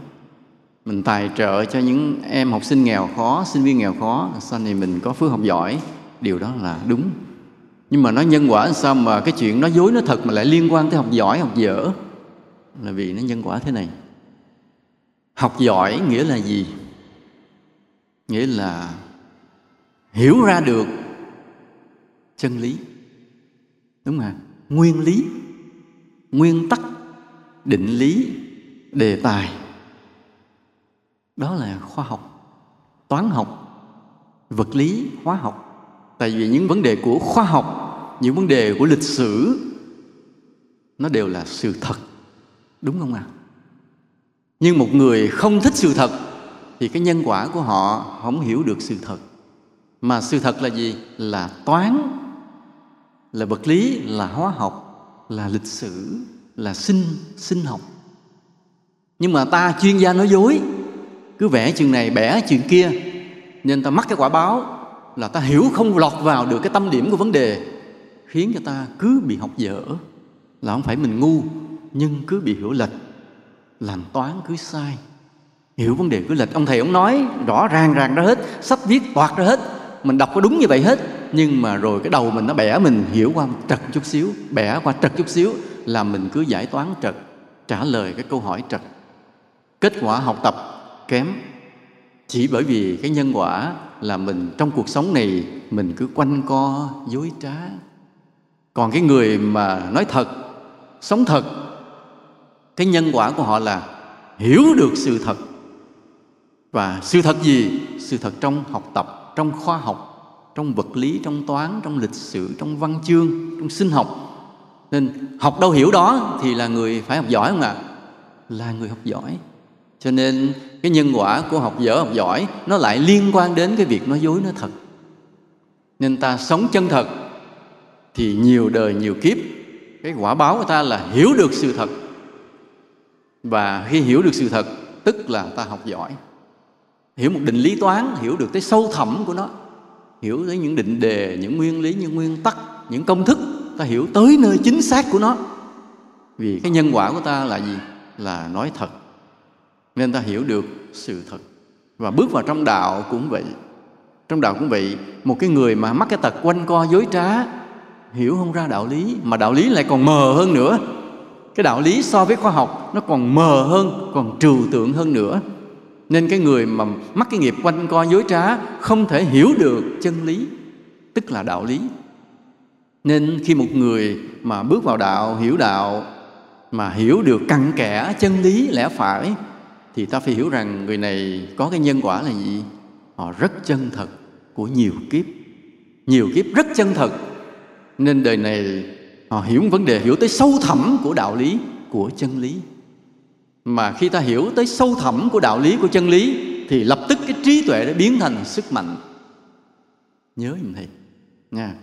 Mình tài trợ cho những em học sinh nghèo khó, sinh viên nghèo khó sau này mình có phước học giỏi. Điều đó là đúng. Nhưng mà nói nhân quả sao mà cái chuyện nói dối nó thật mà lại liên quan tới học giỏi, học dở? Là vì nó nhân quả thế này. Học giỏi nghĩa là gì? Nghĩa là hiểu ra được chân lý. Đúng không nguyên lý, nguyên tắc, định lý, đề tài. Đó là khoa học, toán học, vật lý, hóa học. Tại vì những vấn đề của khoa học, những vấn đề của lịch sử, nó đều là sự thật. Đúng không ạ? À? nhưng một người không thích sự thật thì cái nhân quả của họ không hiểu được sự thật. Mà sự thật là gì? Là toán, là vật lý, là hóa học, là lịch sử, là sinh sinh học. Nhưng mà ta chuyên gia nói dối. Cứ vẽ chừng này, bẻ chuyện kia. Nên ta mắc cái quả báo là ta hiểu không lọt vào được cái tâm điểm của vấn đề. Khiến cho ta cứ bị học dở. Là không phải mình ngu, nhưng cứ bị hiểu lệch. Làm toán cứ sai hiểu vấn đề cứ lịch. Ông thầy ông nói rõ ràng ràng ra hết sách viết toạt ra hết. Mình đọc có đúng như vậy hết. Nhưng mà rồi cái đầu mình nó bẻ, mình hiểu qua trật chút xíu, bẻ qua trật chút xíu là mình cứ giải toán trật, trả lời cái câu hỏi trật. Kết quả học tập kém. Chỉ bởi vì cái nhân quả là mình trong cuộc sống này mình cứ quanh co, dối trá. Còn cái người mà nói thật, sống thật, cái nhân quả của họ là hiểu được sự thật và sự thật gì? Sự thật trong học tập, trong khoa học, trong vật lý, trong toán, trong lịch sử, trong văn chương, trong sinh học. Nên học đâu hiểu đó thì là người phải học giỏi không ạ? À? là người học giỏi. Cho nên cái nhân quả của học dở, học giỏi, nó lại liên quan đến cái việc nói dối nó thật. Nên ta sống chân thật thì nhiều đời, nhiều kiếp, cái quả báo của ta là hiểu được sự thật. Và khi hiểu được sự thật, tức là ta học giỏi hiểu một định lý toán, hiểu được tới sâu thẳm của nó. Hiểu tới những định đề, những nguyên lý, những nguyên tắc, những công thức. Ta hiểu tới nơi chính xác của nó. Vì cái nhân quả của ta là gì? Là nói thật. Nên ta hiểu được sự thật. Và bước vào trong đạo cũng vậy. Trong đạo cũng vậy, một cái người mà mắc cái tật quanh co dối trá, hiểu không ra đạo lý, mà đạo lý lại còn mờ hơn nữa. Cái đạo lý so với khoa học, nó còn mờ hơn, còn trừu tượng hơn nữa nên cái người mà mắc cái nghiệp quanh co dối trá không thể hiểu được chân lý, tức là đạo lý. Nên khi một người mà bước vào đạo, hiểu đạo, mà hiểu được cặn kẽ chân lý lẽ phải, thì ta phải hiểu rằng người này có cái nhân quả là gì? Họ rất chân thật của nhiều kiếp. Nhiều kiếp rất chân thật. Nên đời này họ hiểu vấn đề, hiểu tới sâu thẳm của đạo lý, của chân lý mà khi ta hiểu tới sâu thẳm của đạo lý, của chân lý, thì lập tức cái trí tuệ đã biến thành sức mạnh. Nhớ như thầy, nha.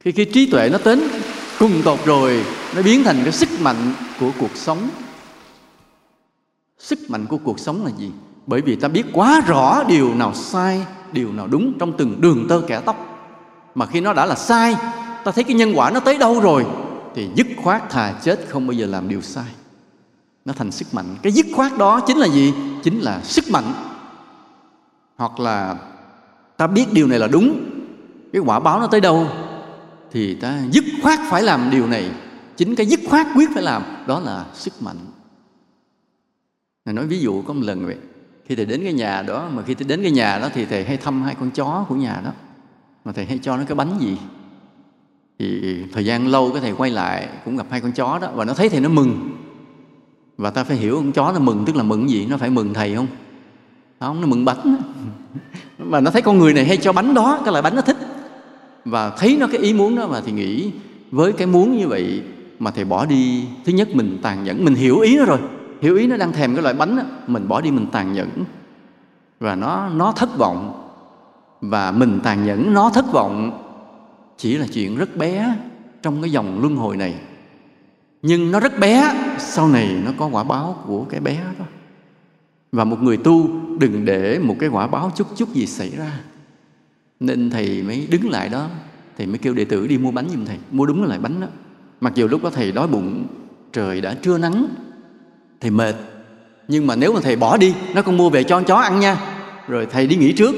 Khi cái trí tuệ nó đến cùng tột rồi, nó biến thành cái sức mạnh của cuộc sống. Sức mạnh của cuộc sống là gì? Bởi vì ta biết quá rõ điều nào sai, điều nào đúng trong từng đường tơ kẻ tóc. Mà khi nó đã là sai, ta thấy cái nhân quả nó tới đâu rồi, thì dứt khoát thà chết không bao giờ làm điều sai nó thành sức mạnh. Cái dứt khoát đó chính là gì? Chính là sức mạnh. Hoặc là ta biết điều này là đúng. Cái quả báo nó tới đâu thì ta dứt khoát phải làm điều này. Chính cái dứt khoát quyết phải làm, đó là sức mạnh. Thầy nói ví dụ có một lần vậy, khi thầy đến cái nhà đó, mà khi thầy đến cái nhà đó thì thầy hay thăm hai con chó của nhà đó. Mà thầy hay cho nó cái bánh gì? Thì thời gian lâu cái thầy quay lại cũng gặp hai con chó đó và nó thấy thầy nó mừng và ta phải hiểu con chó nó mừng tức là mừng gì? Nó phải mừng thầy không? Không nó mừng bánh. Mà nó thấy con người này hay cho bánh đó cái loại bánh nó thích. Và thấy nó cái ý muốn đó và thì nghĩ với cái muốn như vậy mà thầy bỏ đi thứ nhất mình tàn nhẫn. Mình hiểu ý nó rồi. Hiểu ý nó đang thèm cái loại bánh đó, mình bỏ đi mình tàn nhẫn. Và nó nó thất vọng. Và mình tàn nhẫn nó thất vọng. Chỉ là chuyện rất bé trong cái dòng luân hồi này. Nhưng nó rất bé sau này nó có quả báo của cái bé đó. Và một người tu đừng để một cái quả báo chút chút gì xảy ra. Nên thầy mới đứng lại đó, thầy mới kêu đệ tử đi mua bánh giùm thầy. Mua đúng loại bánh đó. Mặc dù lúc đó thầy đói bụng, trời đã trưa nắng, thầy mệt. Nhưng mà nếu mà thầy bỏ đi, nó con mua về cho con chó ăn nha. Rồi thầy đi nghỉ trước.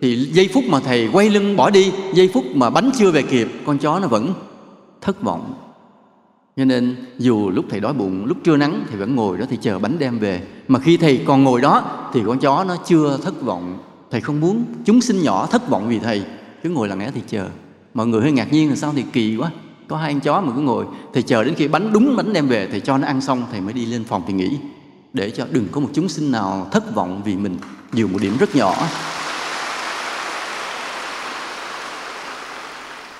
Thì giây phút mà thầy quay lưng bỏ đi, giây phút mà bánh chưa về kịp, con chó nó vẫn thất vọng cho nên, dù lúc thầy đói bụng, lúc trưa nắng thì vẫn ngồi đó thì chờ bánh đem về. Mà khi thầy còn ngồi đó, thì con chó nó chưa thất vọng. Thầy không muốn chúng sinh nhỏ thất vọng vì thầy. Cứ ngồi lặng lẽ thì chờ. Mọi người hơi ngạc nhiên là sao thì kỳ quá. Có hai con chó mà cứ ngồi. Thầy chờ đến khi bánh đúng bánh đem về, thầy cho nó ăn xong, thầy mới đi lên phòng thì nghỉ. Để cho đừng có một chúng sinh nào thất vọng vì mình. Dù một điểm rất nhỏ.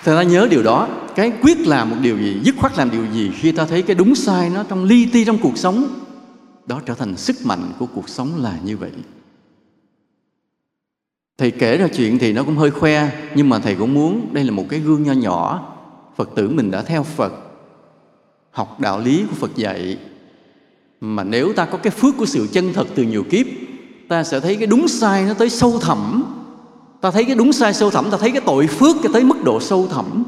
Thì ta nhớ điều đó, Cái quyết làm một điều gì, Dứt khoát làm điều gì Khi ta thấy cái đúng sai nó trong ly ti trong cuộc sống, Đó trở thành sức mạnh của cuộc sống là như vậy. Thầy kể ra chuyện thì nó cũng hơi khoe, Nhưng mà thầy cũng muốn Đây là một cái gương nho nhỏ, Phật tử mình đã theo Phật, Học đạo lý của Phật dạy. Mà nếu ta có cái phước của sự chân thật từ nhiều kiếp, Ta sẽ thấy cái đúng sai nó tới sâu thẳm ta thấy cái đúng sai sâu thẳm, ta thấy cái tội phước cái tới mức độ sâu thẳm.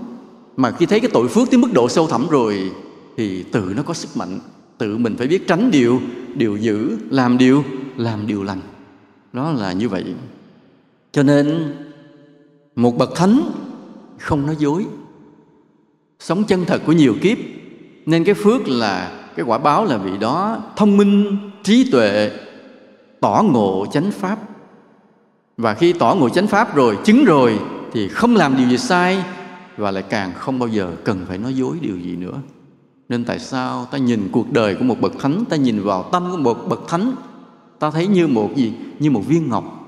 Mà khi thấy cái tội phước tới mức độ sâu thẳm rồi, thì tự nó có sức mạnh. Tự mình phải biết tránh điều điều dữ, làm điều làm điều lành. Đó là như vậy. Cho nên, một bậc thánh không nói dối. Sống chân thật của nhiều kiếp, nên cái phước là, cái quả báo là vị đó thông minh, trí tuệ, tỏ ngộ chánh pháp và khi tỏ ngộ chánh pháp rồi, chứng rồi, thì không làm điều gì sai và lại càng không bao giờ cần phải nói dối điều gì nữa. Nên tại sao ta nhìn cuộc đời của một bậc thánh, ta nhìn vào tâm của một bậc thánh, ta thấy như một gì? Như một viên ngọc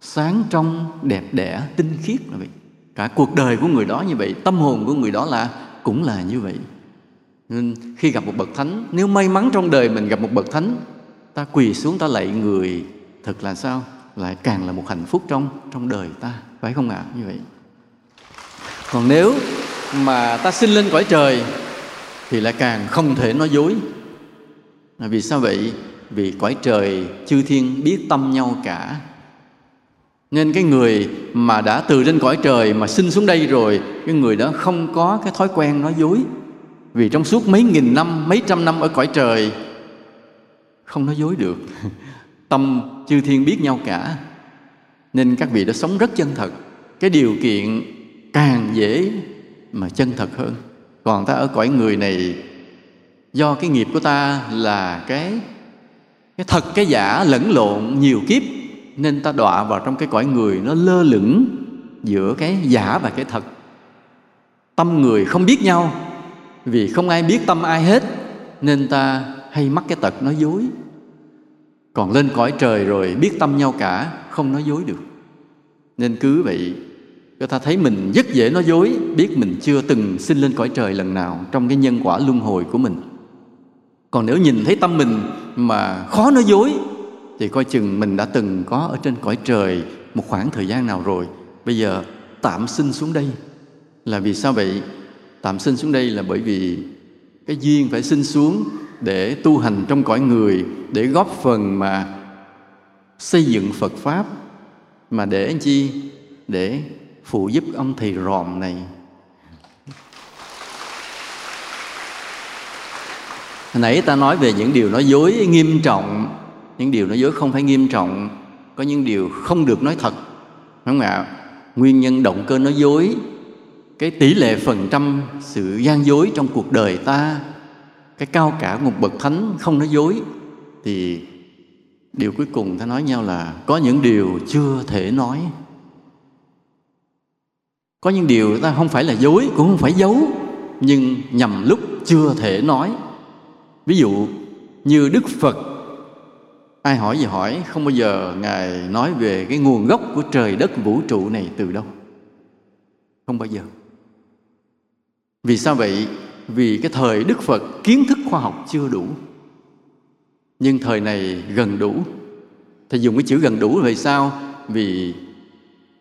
sáng trong, đẹp đẽ, tinh khiết là vậy. Cả cuộc đời của người đó như vậy, tâm hồn của người đó là, cũng là như vậy. Nên khi gặp một bậc thánh, nếu may mắn trong đời mình gặp một bậc thánh, ta quỳ xuống ta lạy người, thật là sao? Lại càng là một hạnh phúc trong trong đời ta, phải không ạ? À? như vậy. Còn nếu mà ta sinh lên cõi trời thì lại càng không thể nói dối. Vì sao vậy? Vì cõi trời chư thiên biết tâm nhau cả. Nên cái người mà đã từ trên cõi trời mà sinh xuống đây rồi, cái người đó không có cái thói quen nói dối. Vì trong suốt mấy nghìn năm, mấy trăm năm ở cõi trời, không nói dối được. tâm chư thiên biết nhau cả. Nên các vị đã sống rất chân thật. Cái điều kiện càng dễ mà chân thật hơn. Còn ta ở cõi người này, do cái nghiệp của ta là cái cái thật, cái giả lẫn lộn nhiều kiếp, nên ta đọa vào trong cái cõi người nó lơ lửng giữa cái giả và cái thật. Tâm người không biết nhau. Vì không ai biết tâm ai hết, nên ta hay mắc cái tật nói dối còn lên cõi trời rồi biết tâm nhau cả, không nói dối được. Nên cứ vậy, người ta thấy mình rất dễ nói dối, biết mình chưa từng sinh lên cõi trời lần nào trong cái nhân quả luân hồi của mình. Còn nếu nhìn thấy tâm mình mà khó nói dối, thì coi chừng mình đã từng có ở trên cõi trời một khoảng thời gian nào rồi. Bây giờ tạm sinh xuống đây. Là vì sao vậy? Tạm sinh xuống đây là bởi vì cái duyên phải sinh xuống để tu hành trong cõi người, để góp phần mà xây dựng Phật pháp, mà để chi? Để phụ giúp ông thầy ròm này. Hồi nãy ta nói về những điều nói dối nghiêm trọng, những điều nói dối không phải nghiêm trọng, có những điều không được nói thật đúng không ạ? Nguyên nhân động cơ nói dối, cái tỷ lệ phần trăm sự gian dối trong cuộc đời ta cái cao cả một bậc thánh không nói dối, thì điều cuối cùng ta nói nhau là có những điều chưa thể nói. Có những điều ta không phải là dối, cũng không phải giấu, nhưng nhầm lúc chưa thể nói. Ví dụ như đức phật, ai hỏi gì hỏi, không bao giờ ngài nói về cái nguồn gốc của trời đất vũ trụ này từ đâu. Không bao giờ. Vì sao vậy? Vì cái thời đức phật kiến thức khoa học chưa đủ nhưng thời này gần đủ thầy dùng cái chữ gần đủ vì sao vì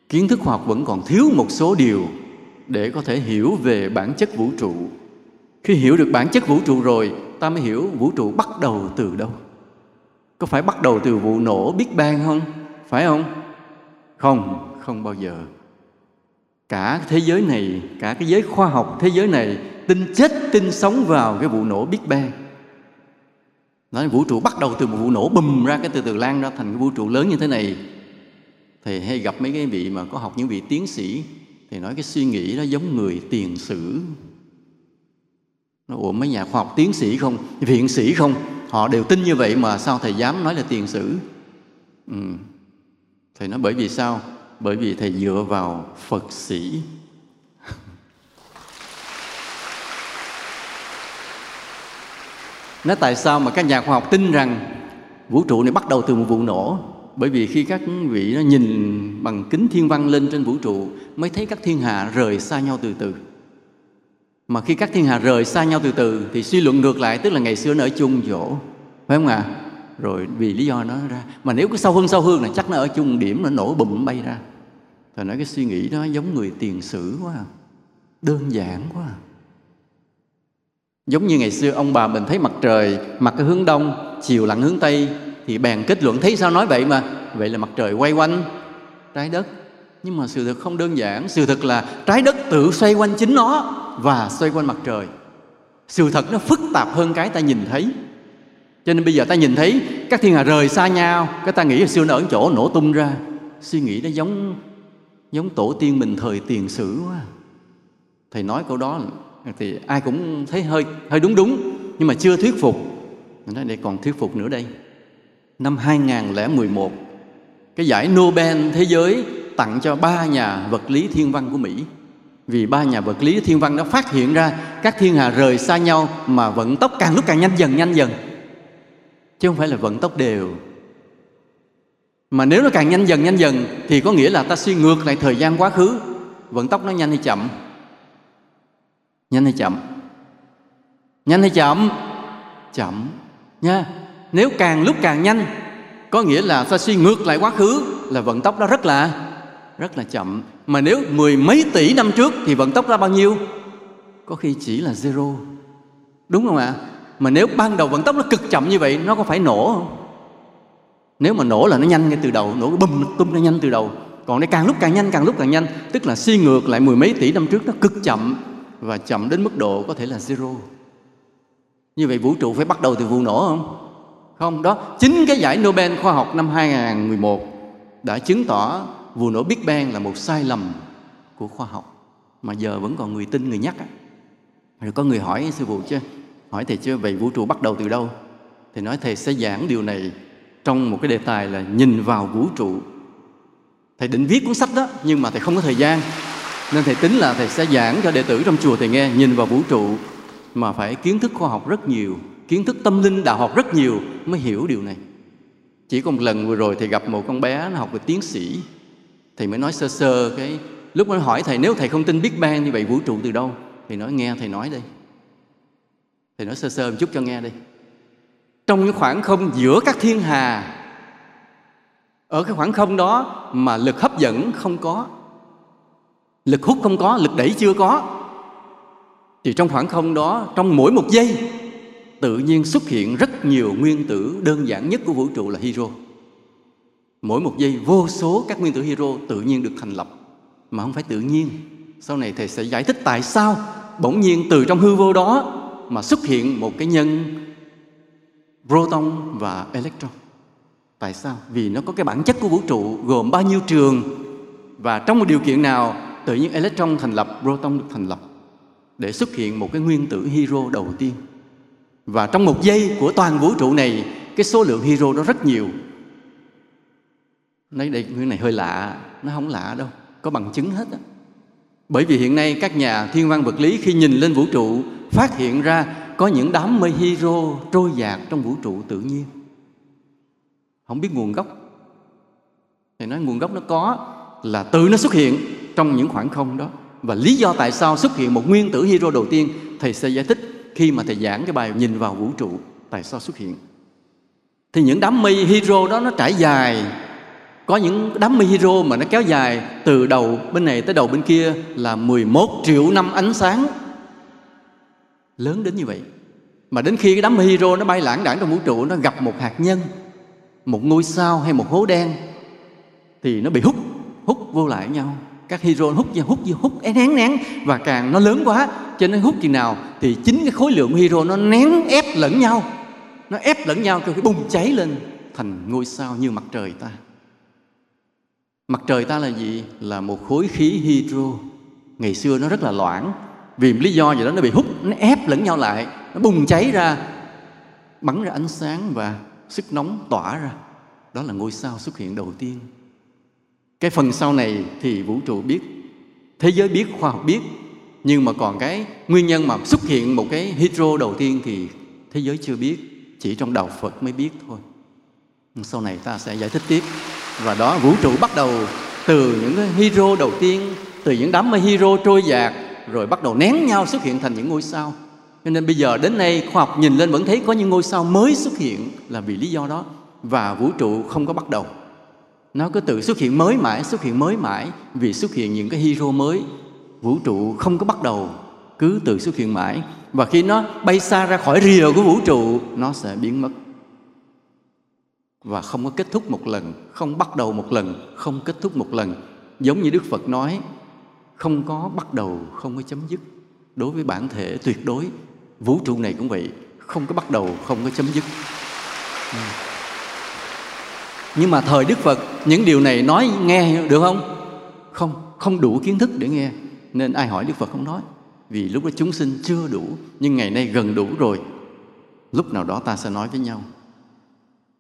kiến thức khoa học vẫn còn thiếu một số điều để có thể hiểu về bản chất vũ trụ khi hiểu được bản chất vũ trụ rồi ta mới hiểu vũ trụ bắt đầu từ đâu có phải bắt đầu từ vụ nổ Big Bang không? Phải không? Không, không bao giờ. Cả thế giới này, cả cái giới khoa học thế giới này tin chết tin sống vào cái vụ nổ Big Bang. Nói vũ trụ bắt đầu từ một vụ nổ bùm ra cái từ từ lan ra thành cái vũ trụ lớn như thế này. thì hay gặp mấy cái vị mà có học những vị tiến sĩ thì nói cái suy nghĩ đó giống người tiền sử. Nó ủa mấy nhà khoa học tiến sĩ không, viện sĩ không? họ đều tin như vậy mà sao thầy dám nói là tiền sử ừ. thầy nói bởi vì sao bởi vì thầy dựa vào phật sĩ nói tại sao mà các nhà khoa học tin rằng vũ trụ này bắt đầu từ một vụ nổ bởi vì khi các vị nó nhìn bằng kính thiên văn lên trên vũ trụ, mới thấy các thiên hà rời xa nhau từ từ mà khi các thiên hà rời xa nhau từ từ, thì suy luận ngược lại, tức là ngày xưa nó ở chung chỗ phải không ạ à? rồi vì lý do nó ra mà nếu cứ sâu hơn sâu hơn là chắc nó ở chung điểm, nó nổ bùm bay ra thì nói cái suy nghĩ đó giống người tiền sử quá à. đơn giản quá à giống như ngày xưa ông bà mình thấy mặt trời, mặt cái hướng đông, chiều lặn hướng tây, thì bèn kết luận, thấy sao nói vậy mà? Vậy là mặt trời quay quanh trái đất. Nhưng mà sự thật không đơn giản, sự thật là trái đất tự xoay quanh chính nó và xoay quanh mặt trời. Sự thật nó phức tạp hơn cái ta nhìn thấy. Cho nên bây giờ ta nhìn thấy, các thiên hà rời xa nhau, cái ta nghĩ là xưa nó ở chỗ nổ tung ra. Suy nghĩ nó giống giống tổ tiên mình thời tiền sử quá. Thầy nói câu đó thì ai cũng thấy hơi hơi đúng đúng, nhưng mà chưa thuyết phục. Mình nói đây còn thuyết phục nữa đây. Năm 2011 cái giải Nobel thế giới tặng cho ba nhà vật lý thiên văn của Mỹ. Vì ba nhà vật lý thiên văn đã phát hiện ra các thiên hà rời xa nhau mà vận tốc càng lúc càng nhanh dần nhanh dần. Chứ không phải là vận tốc đều. Mà nếu nó càng nhanh dần nhanh dần thì có nghĩa là ta suy ngược lại thời gian quá khứ. Vận tốc nó nhanh hay chậm? Nhanh hay chậm? Nhanh hay chậm? Chậm, nha. Nếu càng lúc càng nhanh, có nghĩa là ta suy ngược lại quá khứ, là vận tốc đó rất là rất là chậm. Mà nếu mười mấy tỷ năm trước thì vận tốc ra bao nhiêu? Có khi chỉ là zero. Đúng không ạ? Mà nếu ban đầu vận tốc nó cực chậm như vậy, nó có phải nổ không? Nếu mà nổ là nó nhanh ngay từ đầu, nổ bùm, tung nó nhanh từ đầu. Còn đây càng lúc càng nhanh, càng lúc càng nhanh, tức là suy ngược lại mười mấy tỷ năm trước, nó cực chậm và chậm đến mức độ có thể là zero. Như vậy vũ trụ phải bắt đầu từ vụ nổ không? Không, đó. Chính cái giải Nobel khoa học năm 2011 đã chứng tỏ vụ nổ Big Bang là một sai lầm của khoa học. Mà giờ vẫn còn người tin, người nhắc rồi có người hỏi, sư phụ chứ, hỏi thầy chưa vậy vũ trụ bắt đầu từ đâu? Thầy nói, thầy sẽ giảng điều này trong một cái đề tài là nhìn vào vũ trụ. Thầy định viết cuốn sách đó, nhưng mà thầy không có thời gian nên thầy tính là thầy sẽ giảng cho đệ tử trong chùa thầy nghe, nhìn vào vũ trụ mà phải kiến thức khoa học rất nhiều, kiến thức tâm linh, đạo học rất nhiều mới hiểu điều này. Chỉ có một lần vừa rồi thầy gặp một con bé, nó học về tiến sĩ. Thầy mới nói sơ sơ cái, lúc nó hỏi thầy, nếu thầy không tin Big Bang như vậy vũ trụ từ đâu? Thì nói nghe thầy nói đây. Thầy nói sơ sơ một chút cho nghe đây. Trong những khoảng không giữa các thiên hà, ở cái khoảng không đó mà lực hấp dẫn không có lực hút không có, lực đẩy chưa có. Thì trong khoảng không đó, trong mỗi một giây, tự nhiên xuất hiện rất nhiều nguyên tử đơn giản nhất của vũ trụ là hydro. Mỗi một giây, vô số các nguyên tử hydro tự nhiên được thành lập. Mà không phải tự nhiên. Sau này thầy sẽ giải thích tại sao bỗng nhiên từ trong hư vô đó mà xuất hiện một cái nhân proton và electron. Tại sao? Vì nó có cái bản chất của vũ trụ gồm bao nhiêu trường và trong một điều kiện nào tự nhiên electron thành lập, proton được thành lập để xuất hiện một cái nguyên tử hydro đầu tiên. Và trong một giây của toàn vũ trụ này, cái số lượng hydro đó rất nhiều. Nói đây cái này hơi lạ, nó không lạ đâu, có bằng chứng hết á. Bởi vì hiện nay các nhà thiên văn vật lý khi nhìn lên vũ trụ phát hiện ra có những đám mây hydro trôi dạt trong vũ trụ tự nhiên. Không biết nguồn gốc. Thì nói nguồn gốc nó có là tự nó xuất hiện trong những khoảng không đó. Và lý do tại sao xuất hiện một nguyên tử hydro đầu tiên, thầy sẽ giải thích khi mà thầy giảng cái bài nhìn vào vũ trụ, tại sao xuất hiện. Thì những đám mây hydro đó nó trải dài. Có những đám mây hydro mà nó kéo dài từ đầu bên này tới đầu bên kia là 11 triệu năm ánh sáng. Lớn đến như vậy. Mà đến khi cái đám mây hydro nó bay lãng đảng trong vũ trụ, nó gặp một hạt nhân, một ngôi sao hay một hố đen, thì nó bị hút hút vô lại nhau các hydro hút và hút hút nén nén. Và càng nó lớn quá, cho nên hút chừng nào thì chính cái khối lượng hydro nó nén, ép lẫn nhau. Nó ép lẫn nhau cho cái bùng cháy lên. Thành ngôi sao như mặt trời ta. Mặt trời ta là gì? Là một khối khí hydro. Ngày xưa nó rất là loãng. Vì lý do gì đó nó bị hút, nó ép lẫn nhau lại. Nó bùng cháy ra, bắn ra ánh sáng và sức nóng tỏa ra. Đó là ngôi sao xuất hiện đầu tiên cái phần sau này thì vũ trụ biết, thế giới biết, khoa học biết, nhưng mà còn cái nguyên nhân mà xuất hiện một cái hydro đầu tiên thì thế giới chưa biết, chỉ trong đạo phật mới biết thôi. Sau này ta sẽ giải thích tiếp. Và đó, vũ trụ bắt đầu từ những cái hydro đầu tiên, từ những đám mây hydro trôi dạt, rồi bắt đầu nén nhau xuất hiện thành những ngôi sao. Cho nên bây giờ đến nay, khoa học nhìn lên vẫn thấy có những ngôi sao mới xuất hiện là vì lý do đó, và vũ trụ không có bắt đầu nó cứ tự xuất hiện mới mãi, xuất hiện mới mãi. Vì xuất hiện những cái hero mới, vũ trụ không có bắt đầu, cứ tự xuất hiện mãi. Và khi nó bay xa ra khỏi rìa của vũ trụ, nó sẽ biến mất. Và không có kết thúc một lần, không bắt đầu một lần, không kết thúc một lần. Giống như đức phật nói, không có bắt đầu, không có chấm dứt. Đối với bản thể tuyệt đối, vũ trụ này cũng vậy, không có bắt đầu, không có chấm dứt nhưng mà thời đức phật, những điều này nói nghe được không? Không không đủ kiến thức để nghe. Nên ai hỏi đức phật không nói. Vì lúc đó chúng sinh chưa đủ, nhưng ngày nay gần đủ rồi. Lúc nào đó ta sẽ nói với nhau.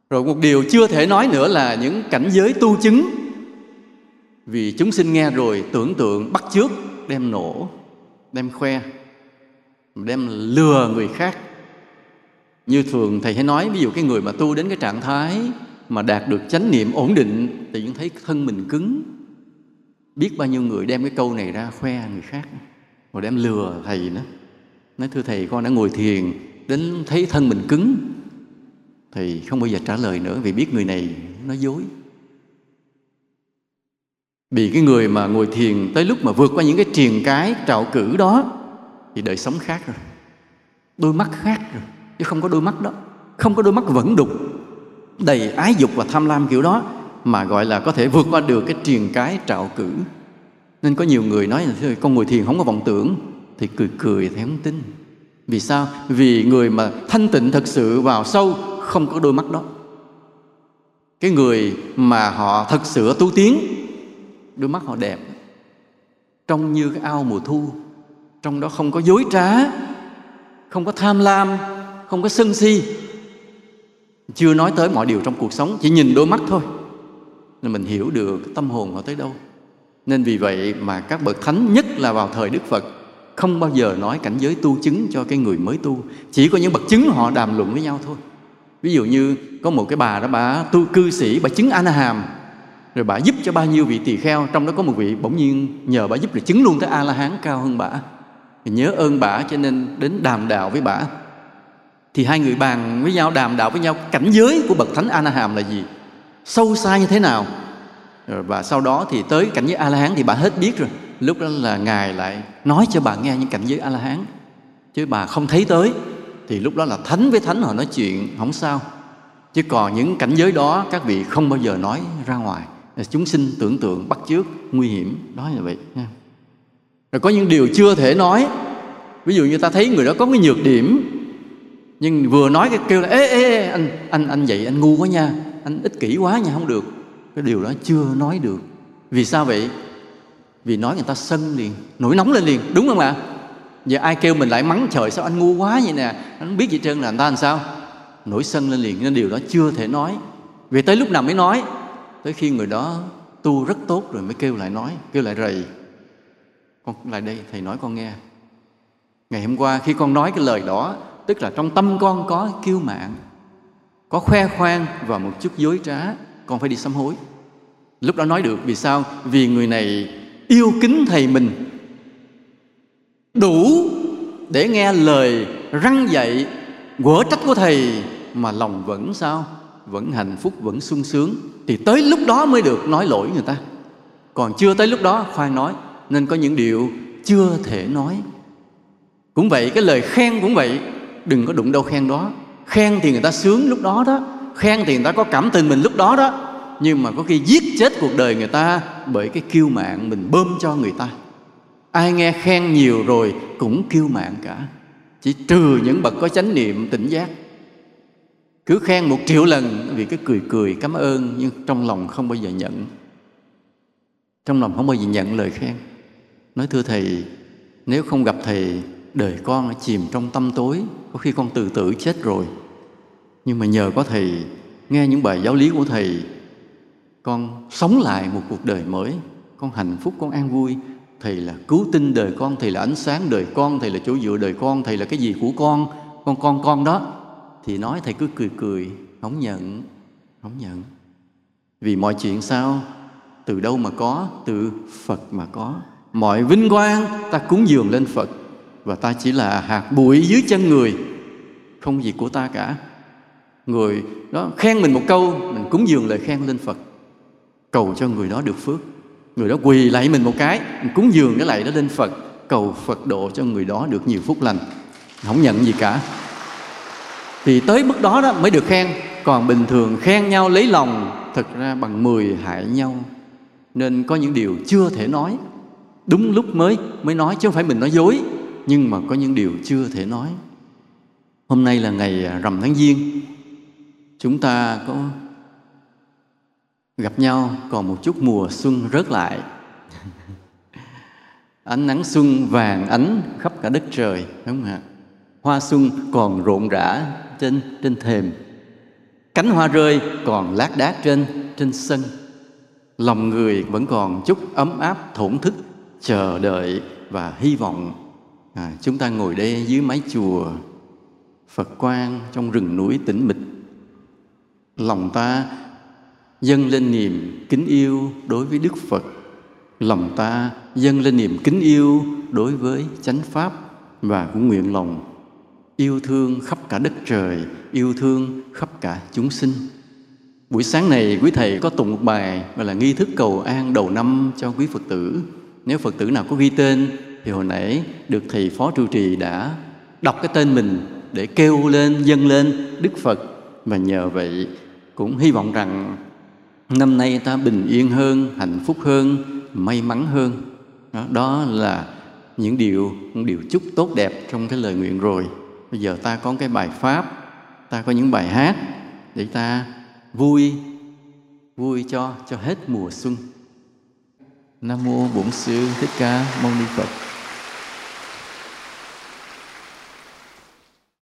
Rồi một điều chưa thể nói nữa là những cảnh giới tu chứng. Vì chúng sinh nghe rồi, tưởng tượng, bắt chước, đem nổ, đem khoe, đem lừa người khác. Như thường thầy hay nói, ví dụ cái người mà tu đến cái trạng thái mà đạt được chánh niệm ổn định thì cũng thấy thân mình cứng. Biết bao nhiêu người đem cái câu này ra khoe người khác, rồi đem lừa thầy nữa. nói, thưa thầy, con đã ngồi thiền đến thấy thân mình cứng. Thì không bao giờ trả lời nữa vì biết người này nói dối. Vì cái người mà ngồi thiền tới lúc mà vượt qua những cái triền cái trạo cử đó thì đời sống khác rồi, đôi mắt khác rồi, chứ không có đôi mắt đó, không có đôi mắt vẫn đục đầy ái dục và tham lam kiểu đó mà gọi là có thể vượt qua được cái triền cái trạo cử. Nên có nhiều người nói là con ngồi thiền không có vọng tưởng. Thì cười cười thì không tin. Vì sao? Vì người mà thanh tịnh thật sự vào sâu, không có đôi mắt đó. Cái người mà họ thật sự tu tiến, đôi mắt họ đẹp. Trong như cái ao mùa thu. Trong đó không có dối trá, không có tham lam, không có sân si chưa nói tới mọi điều trong cuộc sống, chỉ nhìn đôi mắt thôi. Là mình hiểu được tâm hồn họ tới đâu. Nên vì vậy mà các bậc thánh, nhất là vào thời đức phật, không bao giờ nói cảnh giới tu chứng cho cái người mới tu. Chỉ có những bậc chứng họ đàm luận với nhau thôi. Ví dụ như có một cái bà đó, bà tu cư sĩ, bà chứng a hàm rồi bà giúp cho bao nhiêu vị tỳ kheo, trong đó có một vị bỗng nhiên nhờ bà giúp rồi chứng luôn tới a la hán cao hơn bà. Thì nhớ ơn bà cho nên đến đàm đạo với bà thì hai người bàn với nhau, đàm đạo với nhau, cảnh giới của bậc thánh a la hàm là gì? Sâu xa như thế nào? Và sau đó thì tới cảnh giới a la hán thì bà hết biết rồi. Lúc đó là ngài lại nói cho bà nghe những cảnh giới a la hán chứ bà không thấy tới. Thì lúc đó là thánh với thánh họ nói chuyện, không sao. Chứ còn những cảnh giới đó các vị không bao giờ nói ra ngoài. Chúng sinh tưởng tượng bắt chước, nguy hiểm, đó là vậy, nha. Rồi có những điều chưa thể nói. Ví dụ như ta thấy người đó có cái nhược điểm nhưng vừa nói cái kêu là ê ê, ê anh anh anh vậy anh ngu quá nha anh ích kỷ quá nha không được. Cái điều đó chưa nói được. Vì sao vậy? Vì nói người ta sân liền nổi nóng lên liền đúng không ạ? Giờ ai kêu mình lại mắng trời sao anh ngu quá vậy nè anh biết gì trơn là người ta làm sao? Nổi sân lên liền nên điều đó chưa thể nói. Vì tới lúc nào mới nói? Tới khi người đó tu rất tốt rồi mới kêu lại nói kêu lại rầy. Con lại đây thầy nói con nghe. Ngày hôm qua khi con nói cái lời đó tức là trong tâm con có kiêu mạn, có khoe khoang và một chút dối trá, con phải đi sám hối. Lúc đó nói được vì sao? Vì người này yêu kính thầy mình. Đủ để nghe lời răng dạy, quở trách của thầy, mà lòng vẫn sao? Vẫn hạnh phúc, vẫn sung sướng. Thì tới lúc đó mới được nói lỗi người ta. Còn chưa tới lúc đó, khoan nói, nên có những điều chưa thể nói. Cũng vậy, cái lời khen cũng vậy đừng có đụng đâu khen đó. Khen thì người ta sướng lúc đó đó. Khen thì người ta có cảm tình mình lúc đó đó. Nhưng mà có khi giết chết cuộc đời người ta bởi cái kiêu mạng mình bơm cho người ta. Ai nghe khen nhiều rồi cũng kiêu mạng cả. Chỉ trừ những bậc có chánh niệm tỉnh giác. Cứ khen một triệu lần vì cái cười cười cảm ơn nhưng trong lòng không bao giờ nhận. Trong lòng không bao giờ nhận lời khen. Nói thưa thầy, nếu không gặp thầy đời con chìm trong tâm tối, có khi con tự tử chết rồi. Nhưng mà nhờ có thầy, nghe những bài giáo lý của thầy, con sống lại một cuộc đời mới, con hạnh phúc, con an vui. Thầy là cứu tinh đời con, thầy là ánh sáng đời con, thầy là chỗ dựa đời con, thầy là cái gì của con con con con đó. Thì nói thầy cứ cười cười không nhận không nhận vì mọi chuyện sao? Từ đâu mà có? Từ phật mà có. Mọi vinh quang ta cúng dường lên phật và ta chỉ là hạt bụi dưới chân người, không gì của ta cả. Người đó khen mình một câu, mình cúng dường lời khen lên phật. Cầu cho người đó được phước. Người đó quỳ lại mình một cái, mình cúng dường cái lại đó lên phật. Cầu phật độ cho người đó được nhiều phúc lành. Không nhận gì cả. Thì tới mức đó đó mới được khen. Còn bình thường khen nhau lấy lòng, thật ra bằng mười hại nhau. Nên có những điều chưa thể nói. Đúng lúc mới mới nói chứ không phải mình nói dối nhưng mà có những điều chưa thể nói. Hôm nay là ngày à, rằm tháng giêng. Chúng ta có gặp nhau, còn một chút mùa xuân rớt lại. Ánh nắng xuân vàng ánh khắp cả đất trời, đúng không ạ? Hoa xuân còn rộn rã trên trên thềm. Cánh hoa rơi còn lác đác trên trên sân. Lòng người vẫn còn chút ấm áp thổn thức, chờ đợi và hy vọng à, chúng ta ngồi đây dưới mái chùa phật quang trong rừng núi tĩnh mịch. Lòng ta dâng lên niềm kính yêu đối với đức phật. Lòng ta dâng lên niềm kính yêu đối với chánh pháp và cũng nguyện lòng yêu thương khắp cả đất trời yêu thương khắp cả chúng sinh. Buổi sáng này quý thầy có tụng một bài gọi là nghi thức cầu an đầu năm cho quý phật tử. Nếu phật tử nào có ghi tên thì hồi nãy được thầy phó trụ trì đã đọc cái tên mình để kêu lên dâng lên đức phật. Và nhờ vậy cũng hy vọng rằng năm nay ta bình yên hơn hạnh phúc hơn may mắn hơn. Đó, đó là những điều những điều chúc tốt đẹp trong cái lời nguyện rồi. Bây giờ ta có cái bài pháp ta có những bài hát để ta vui vui cho cho hết mùa xuân. Nam mô bổn sư thích ca mâu ni phật.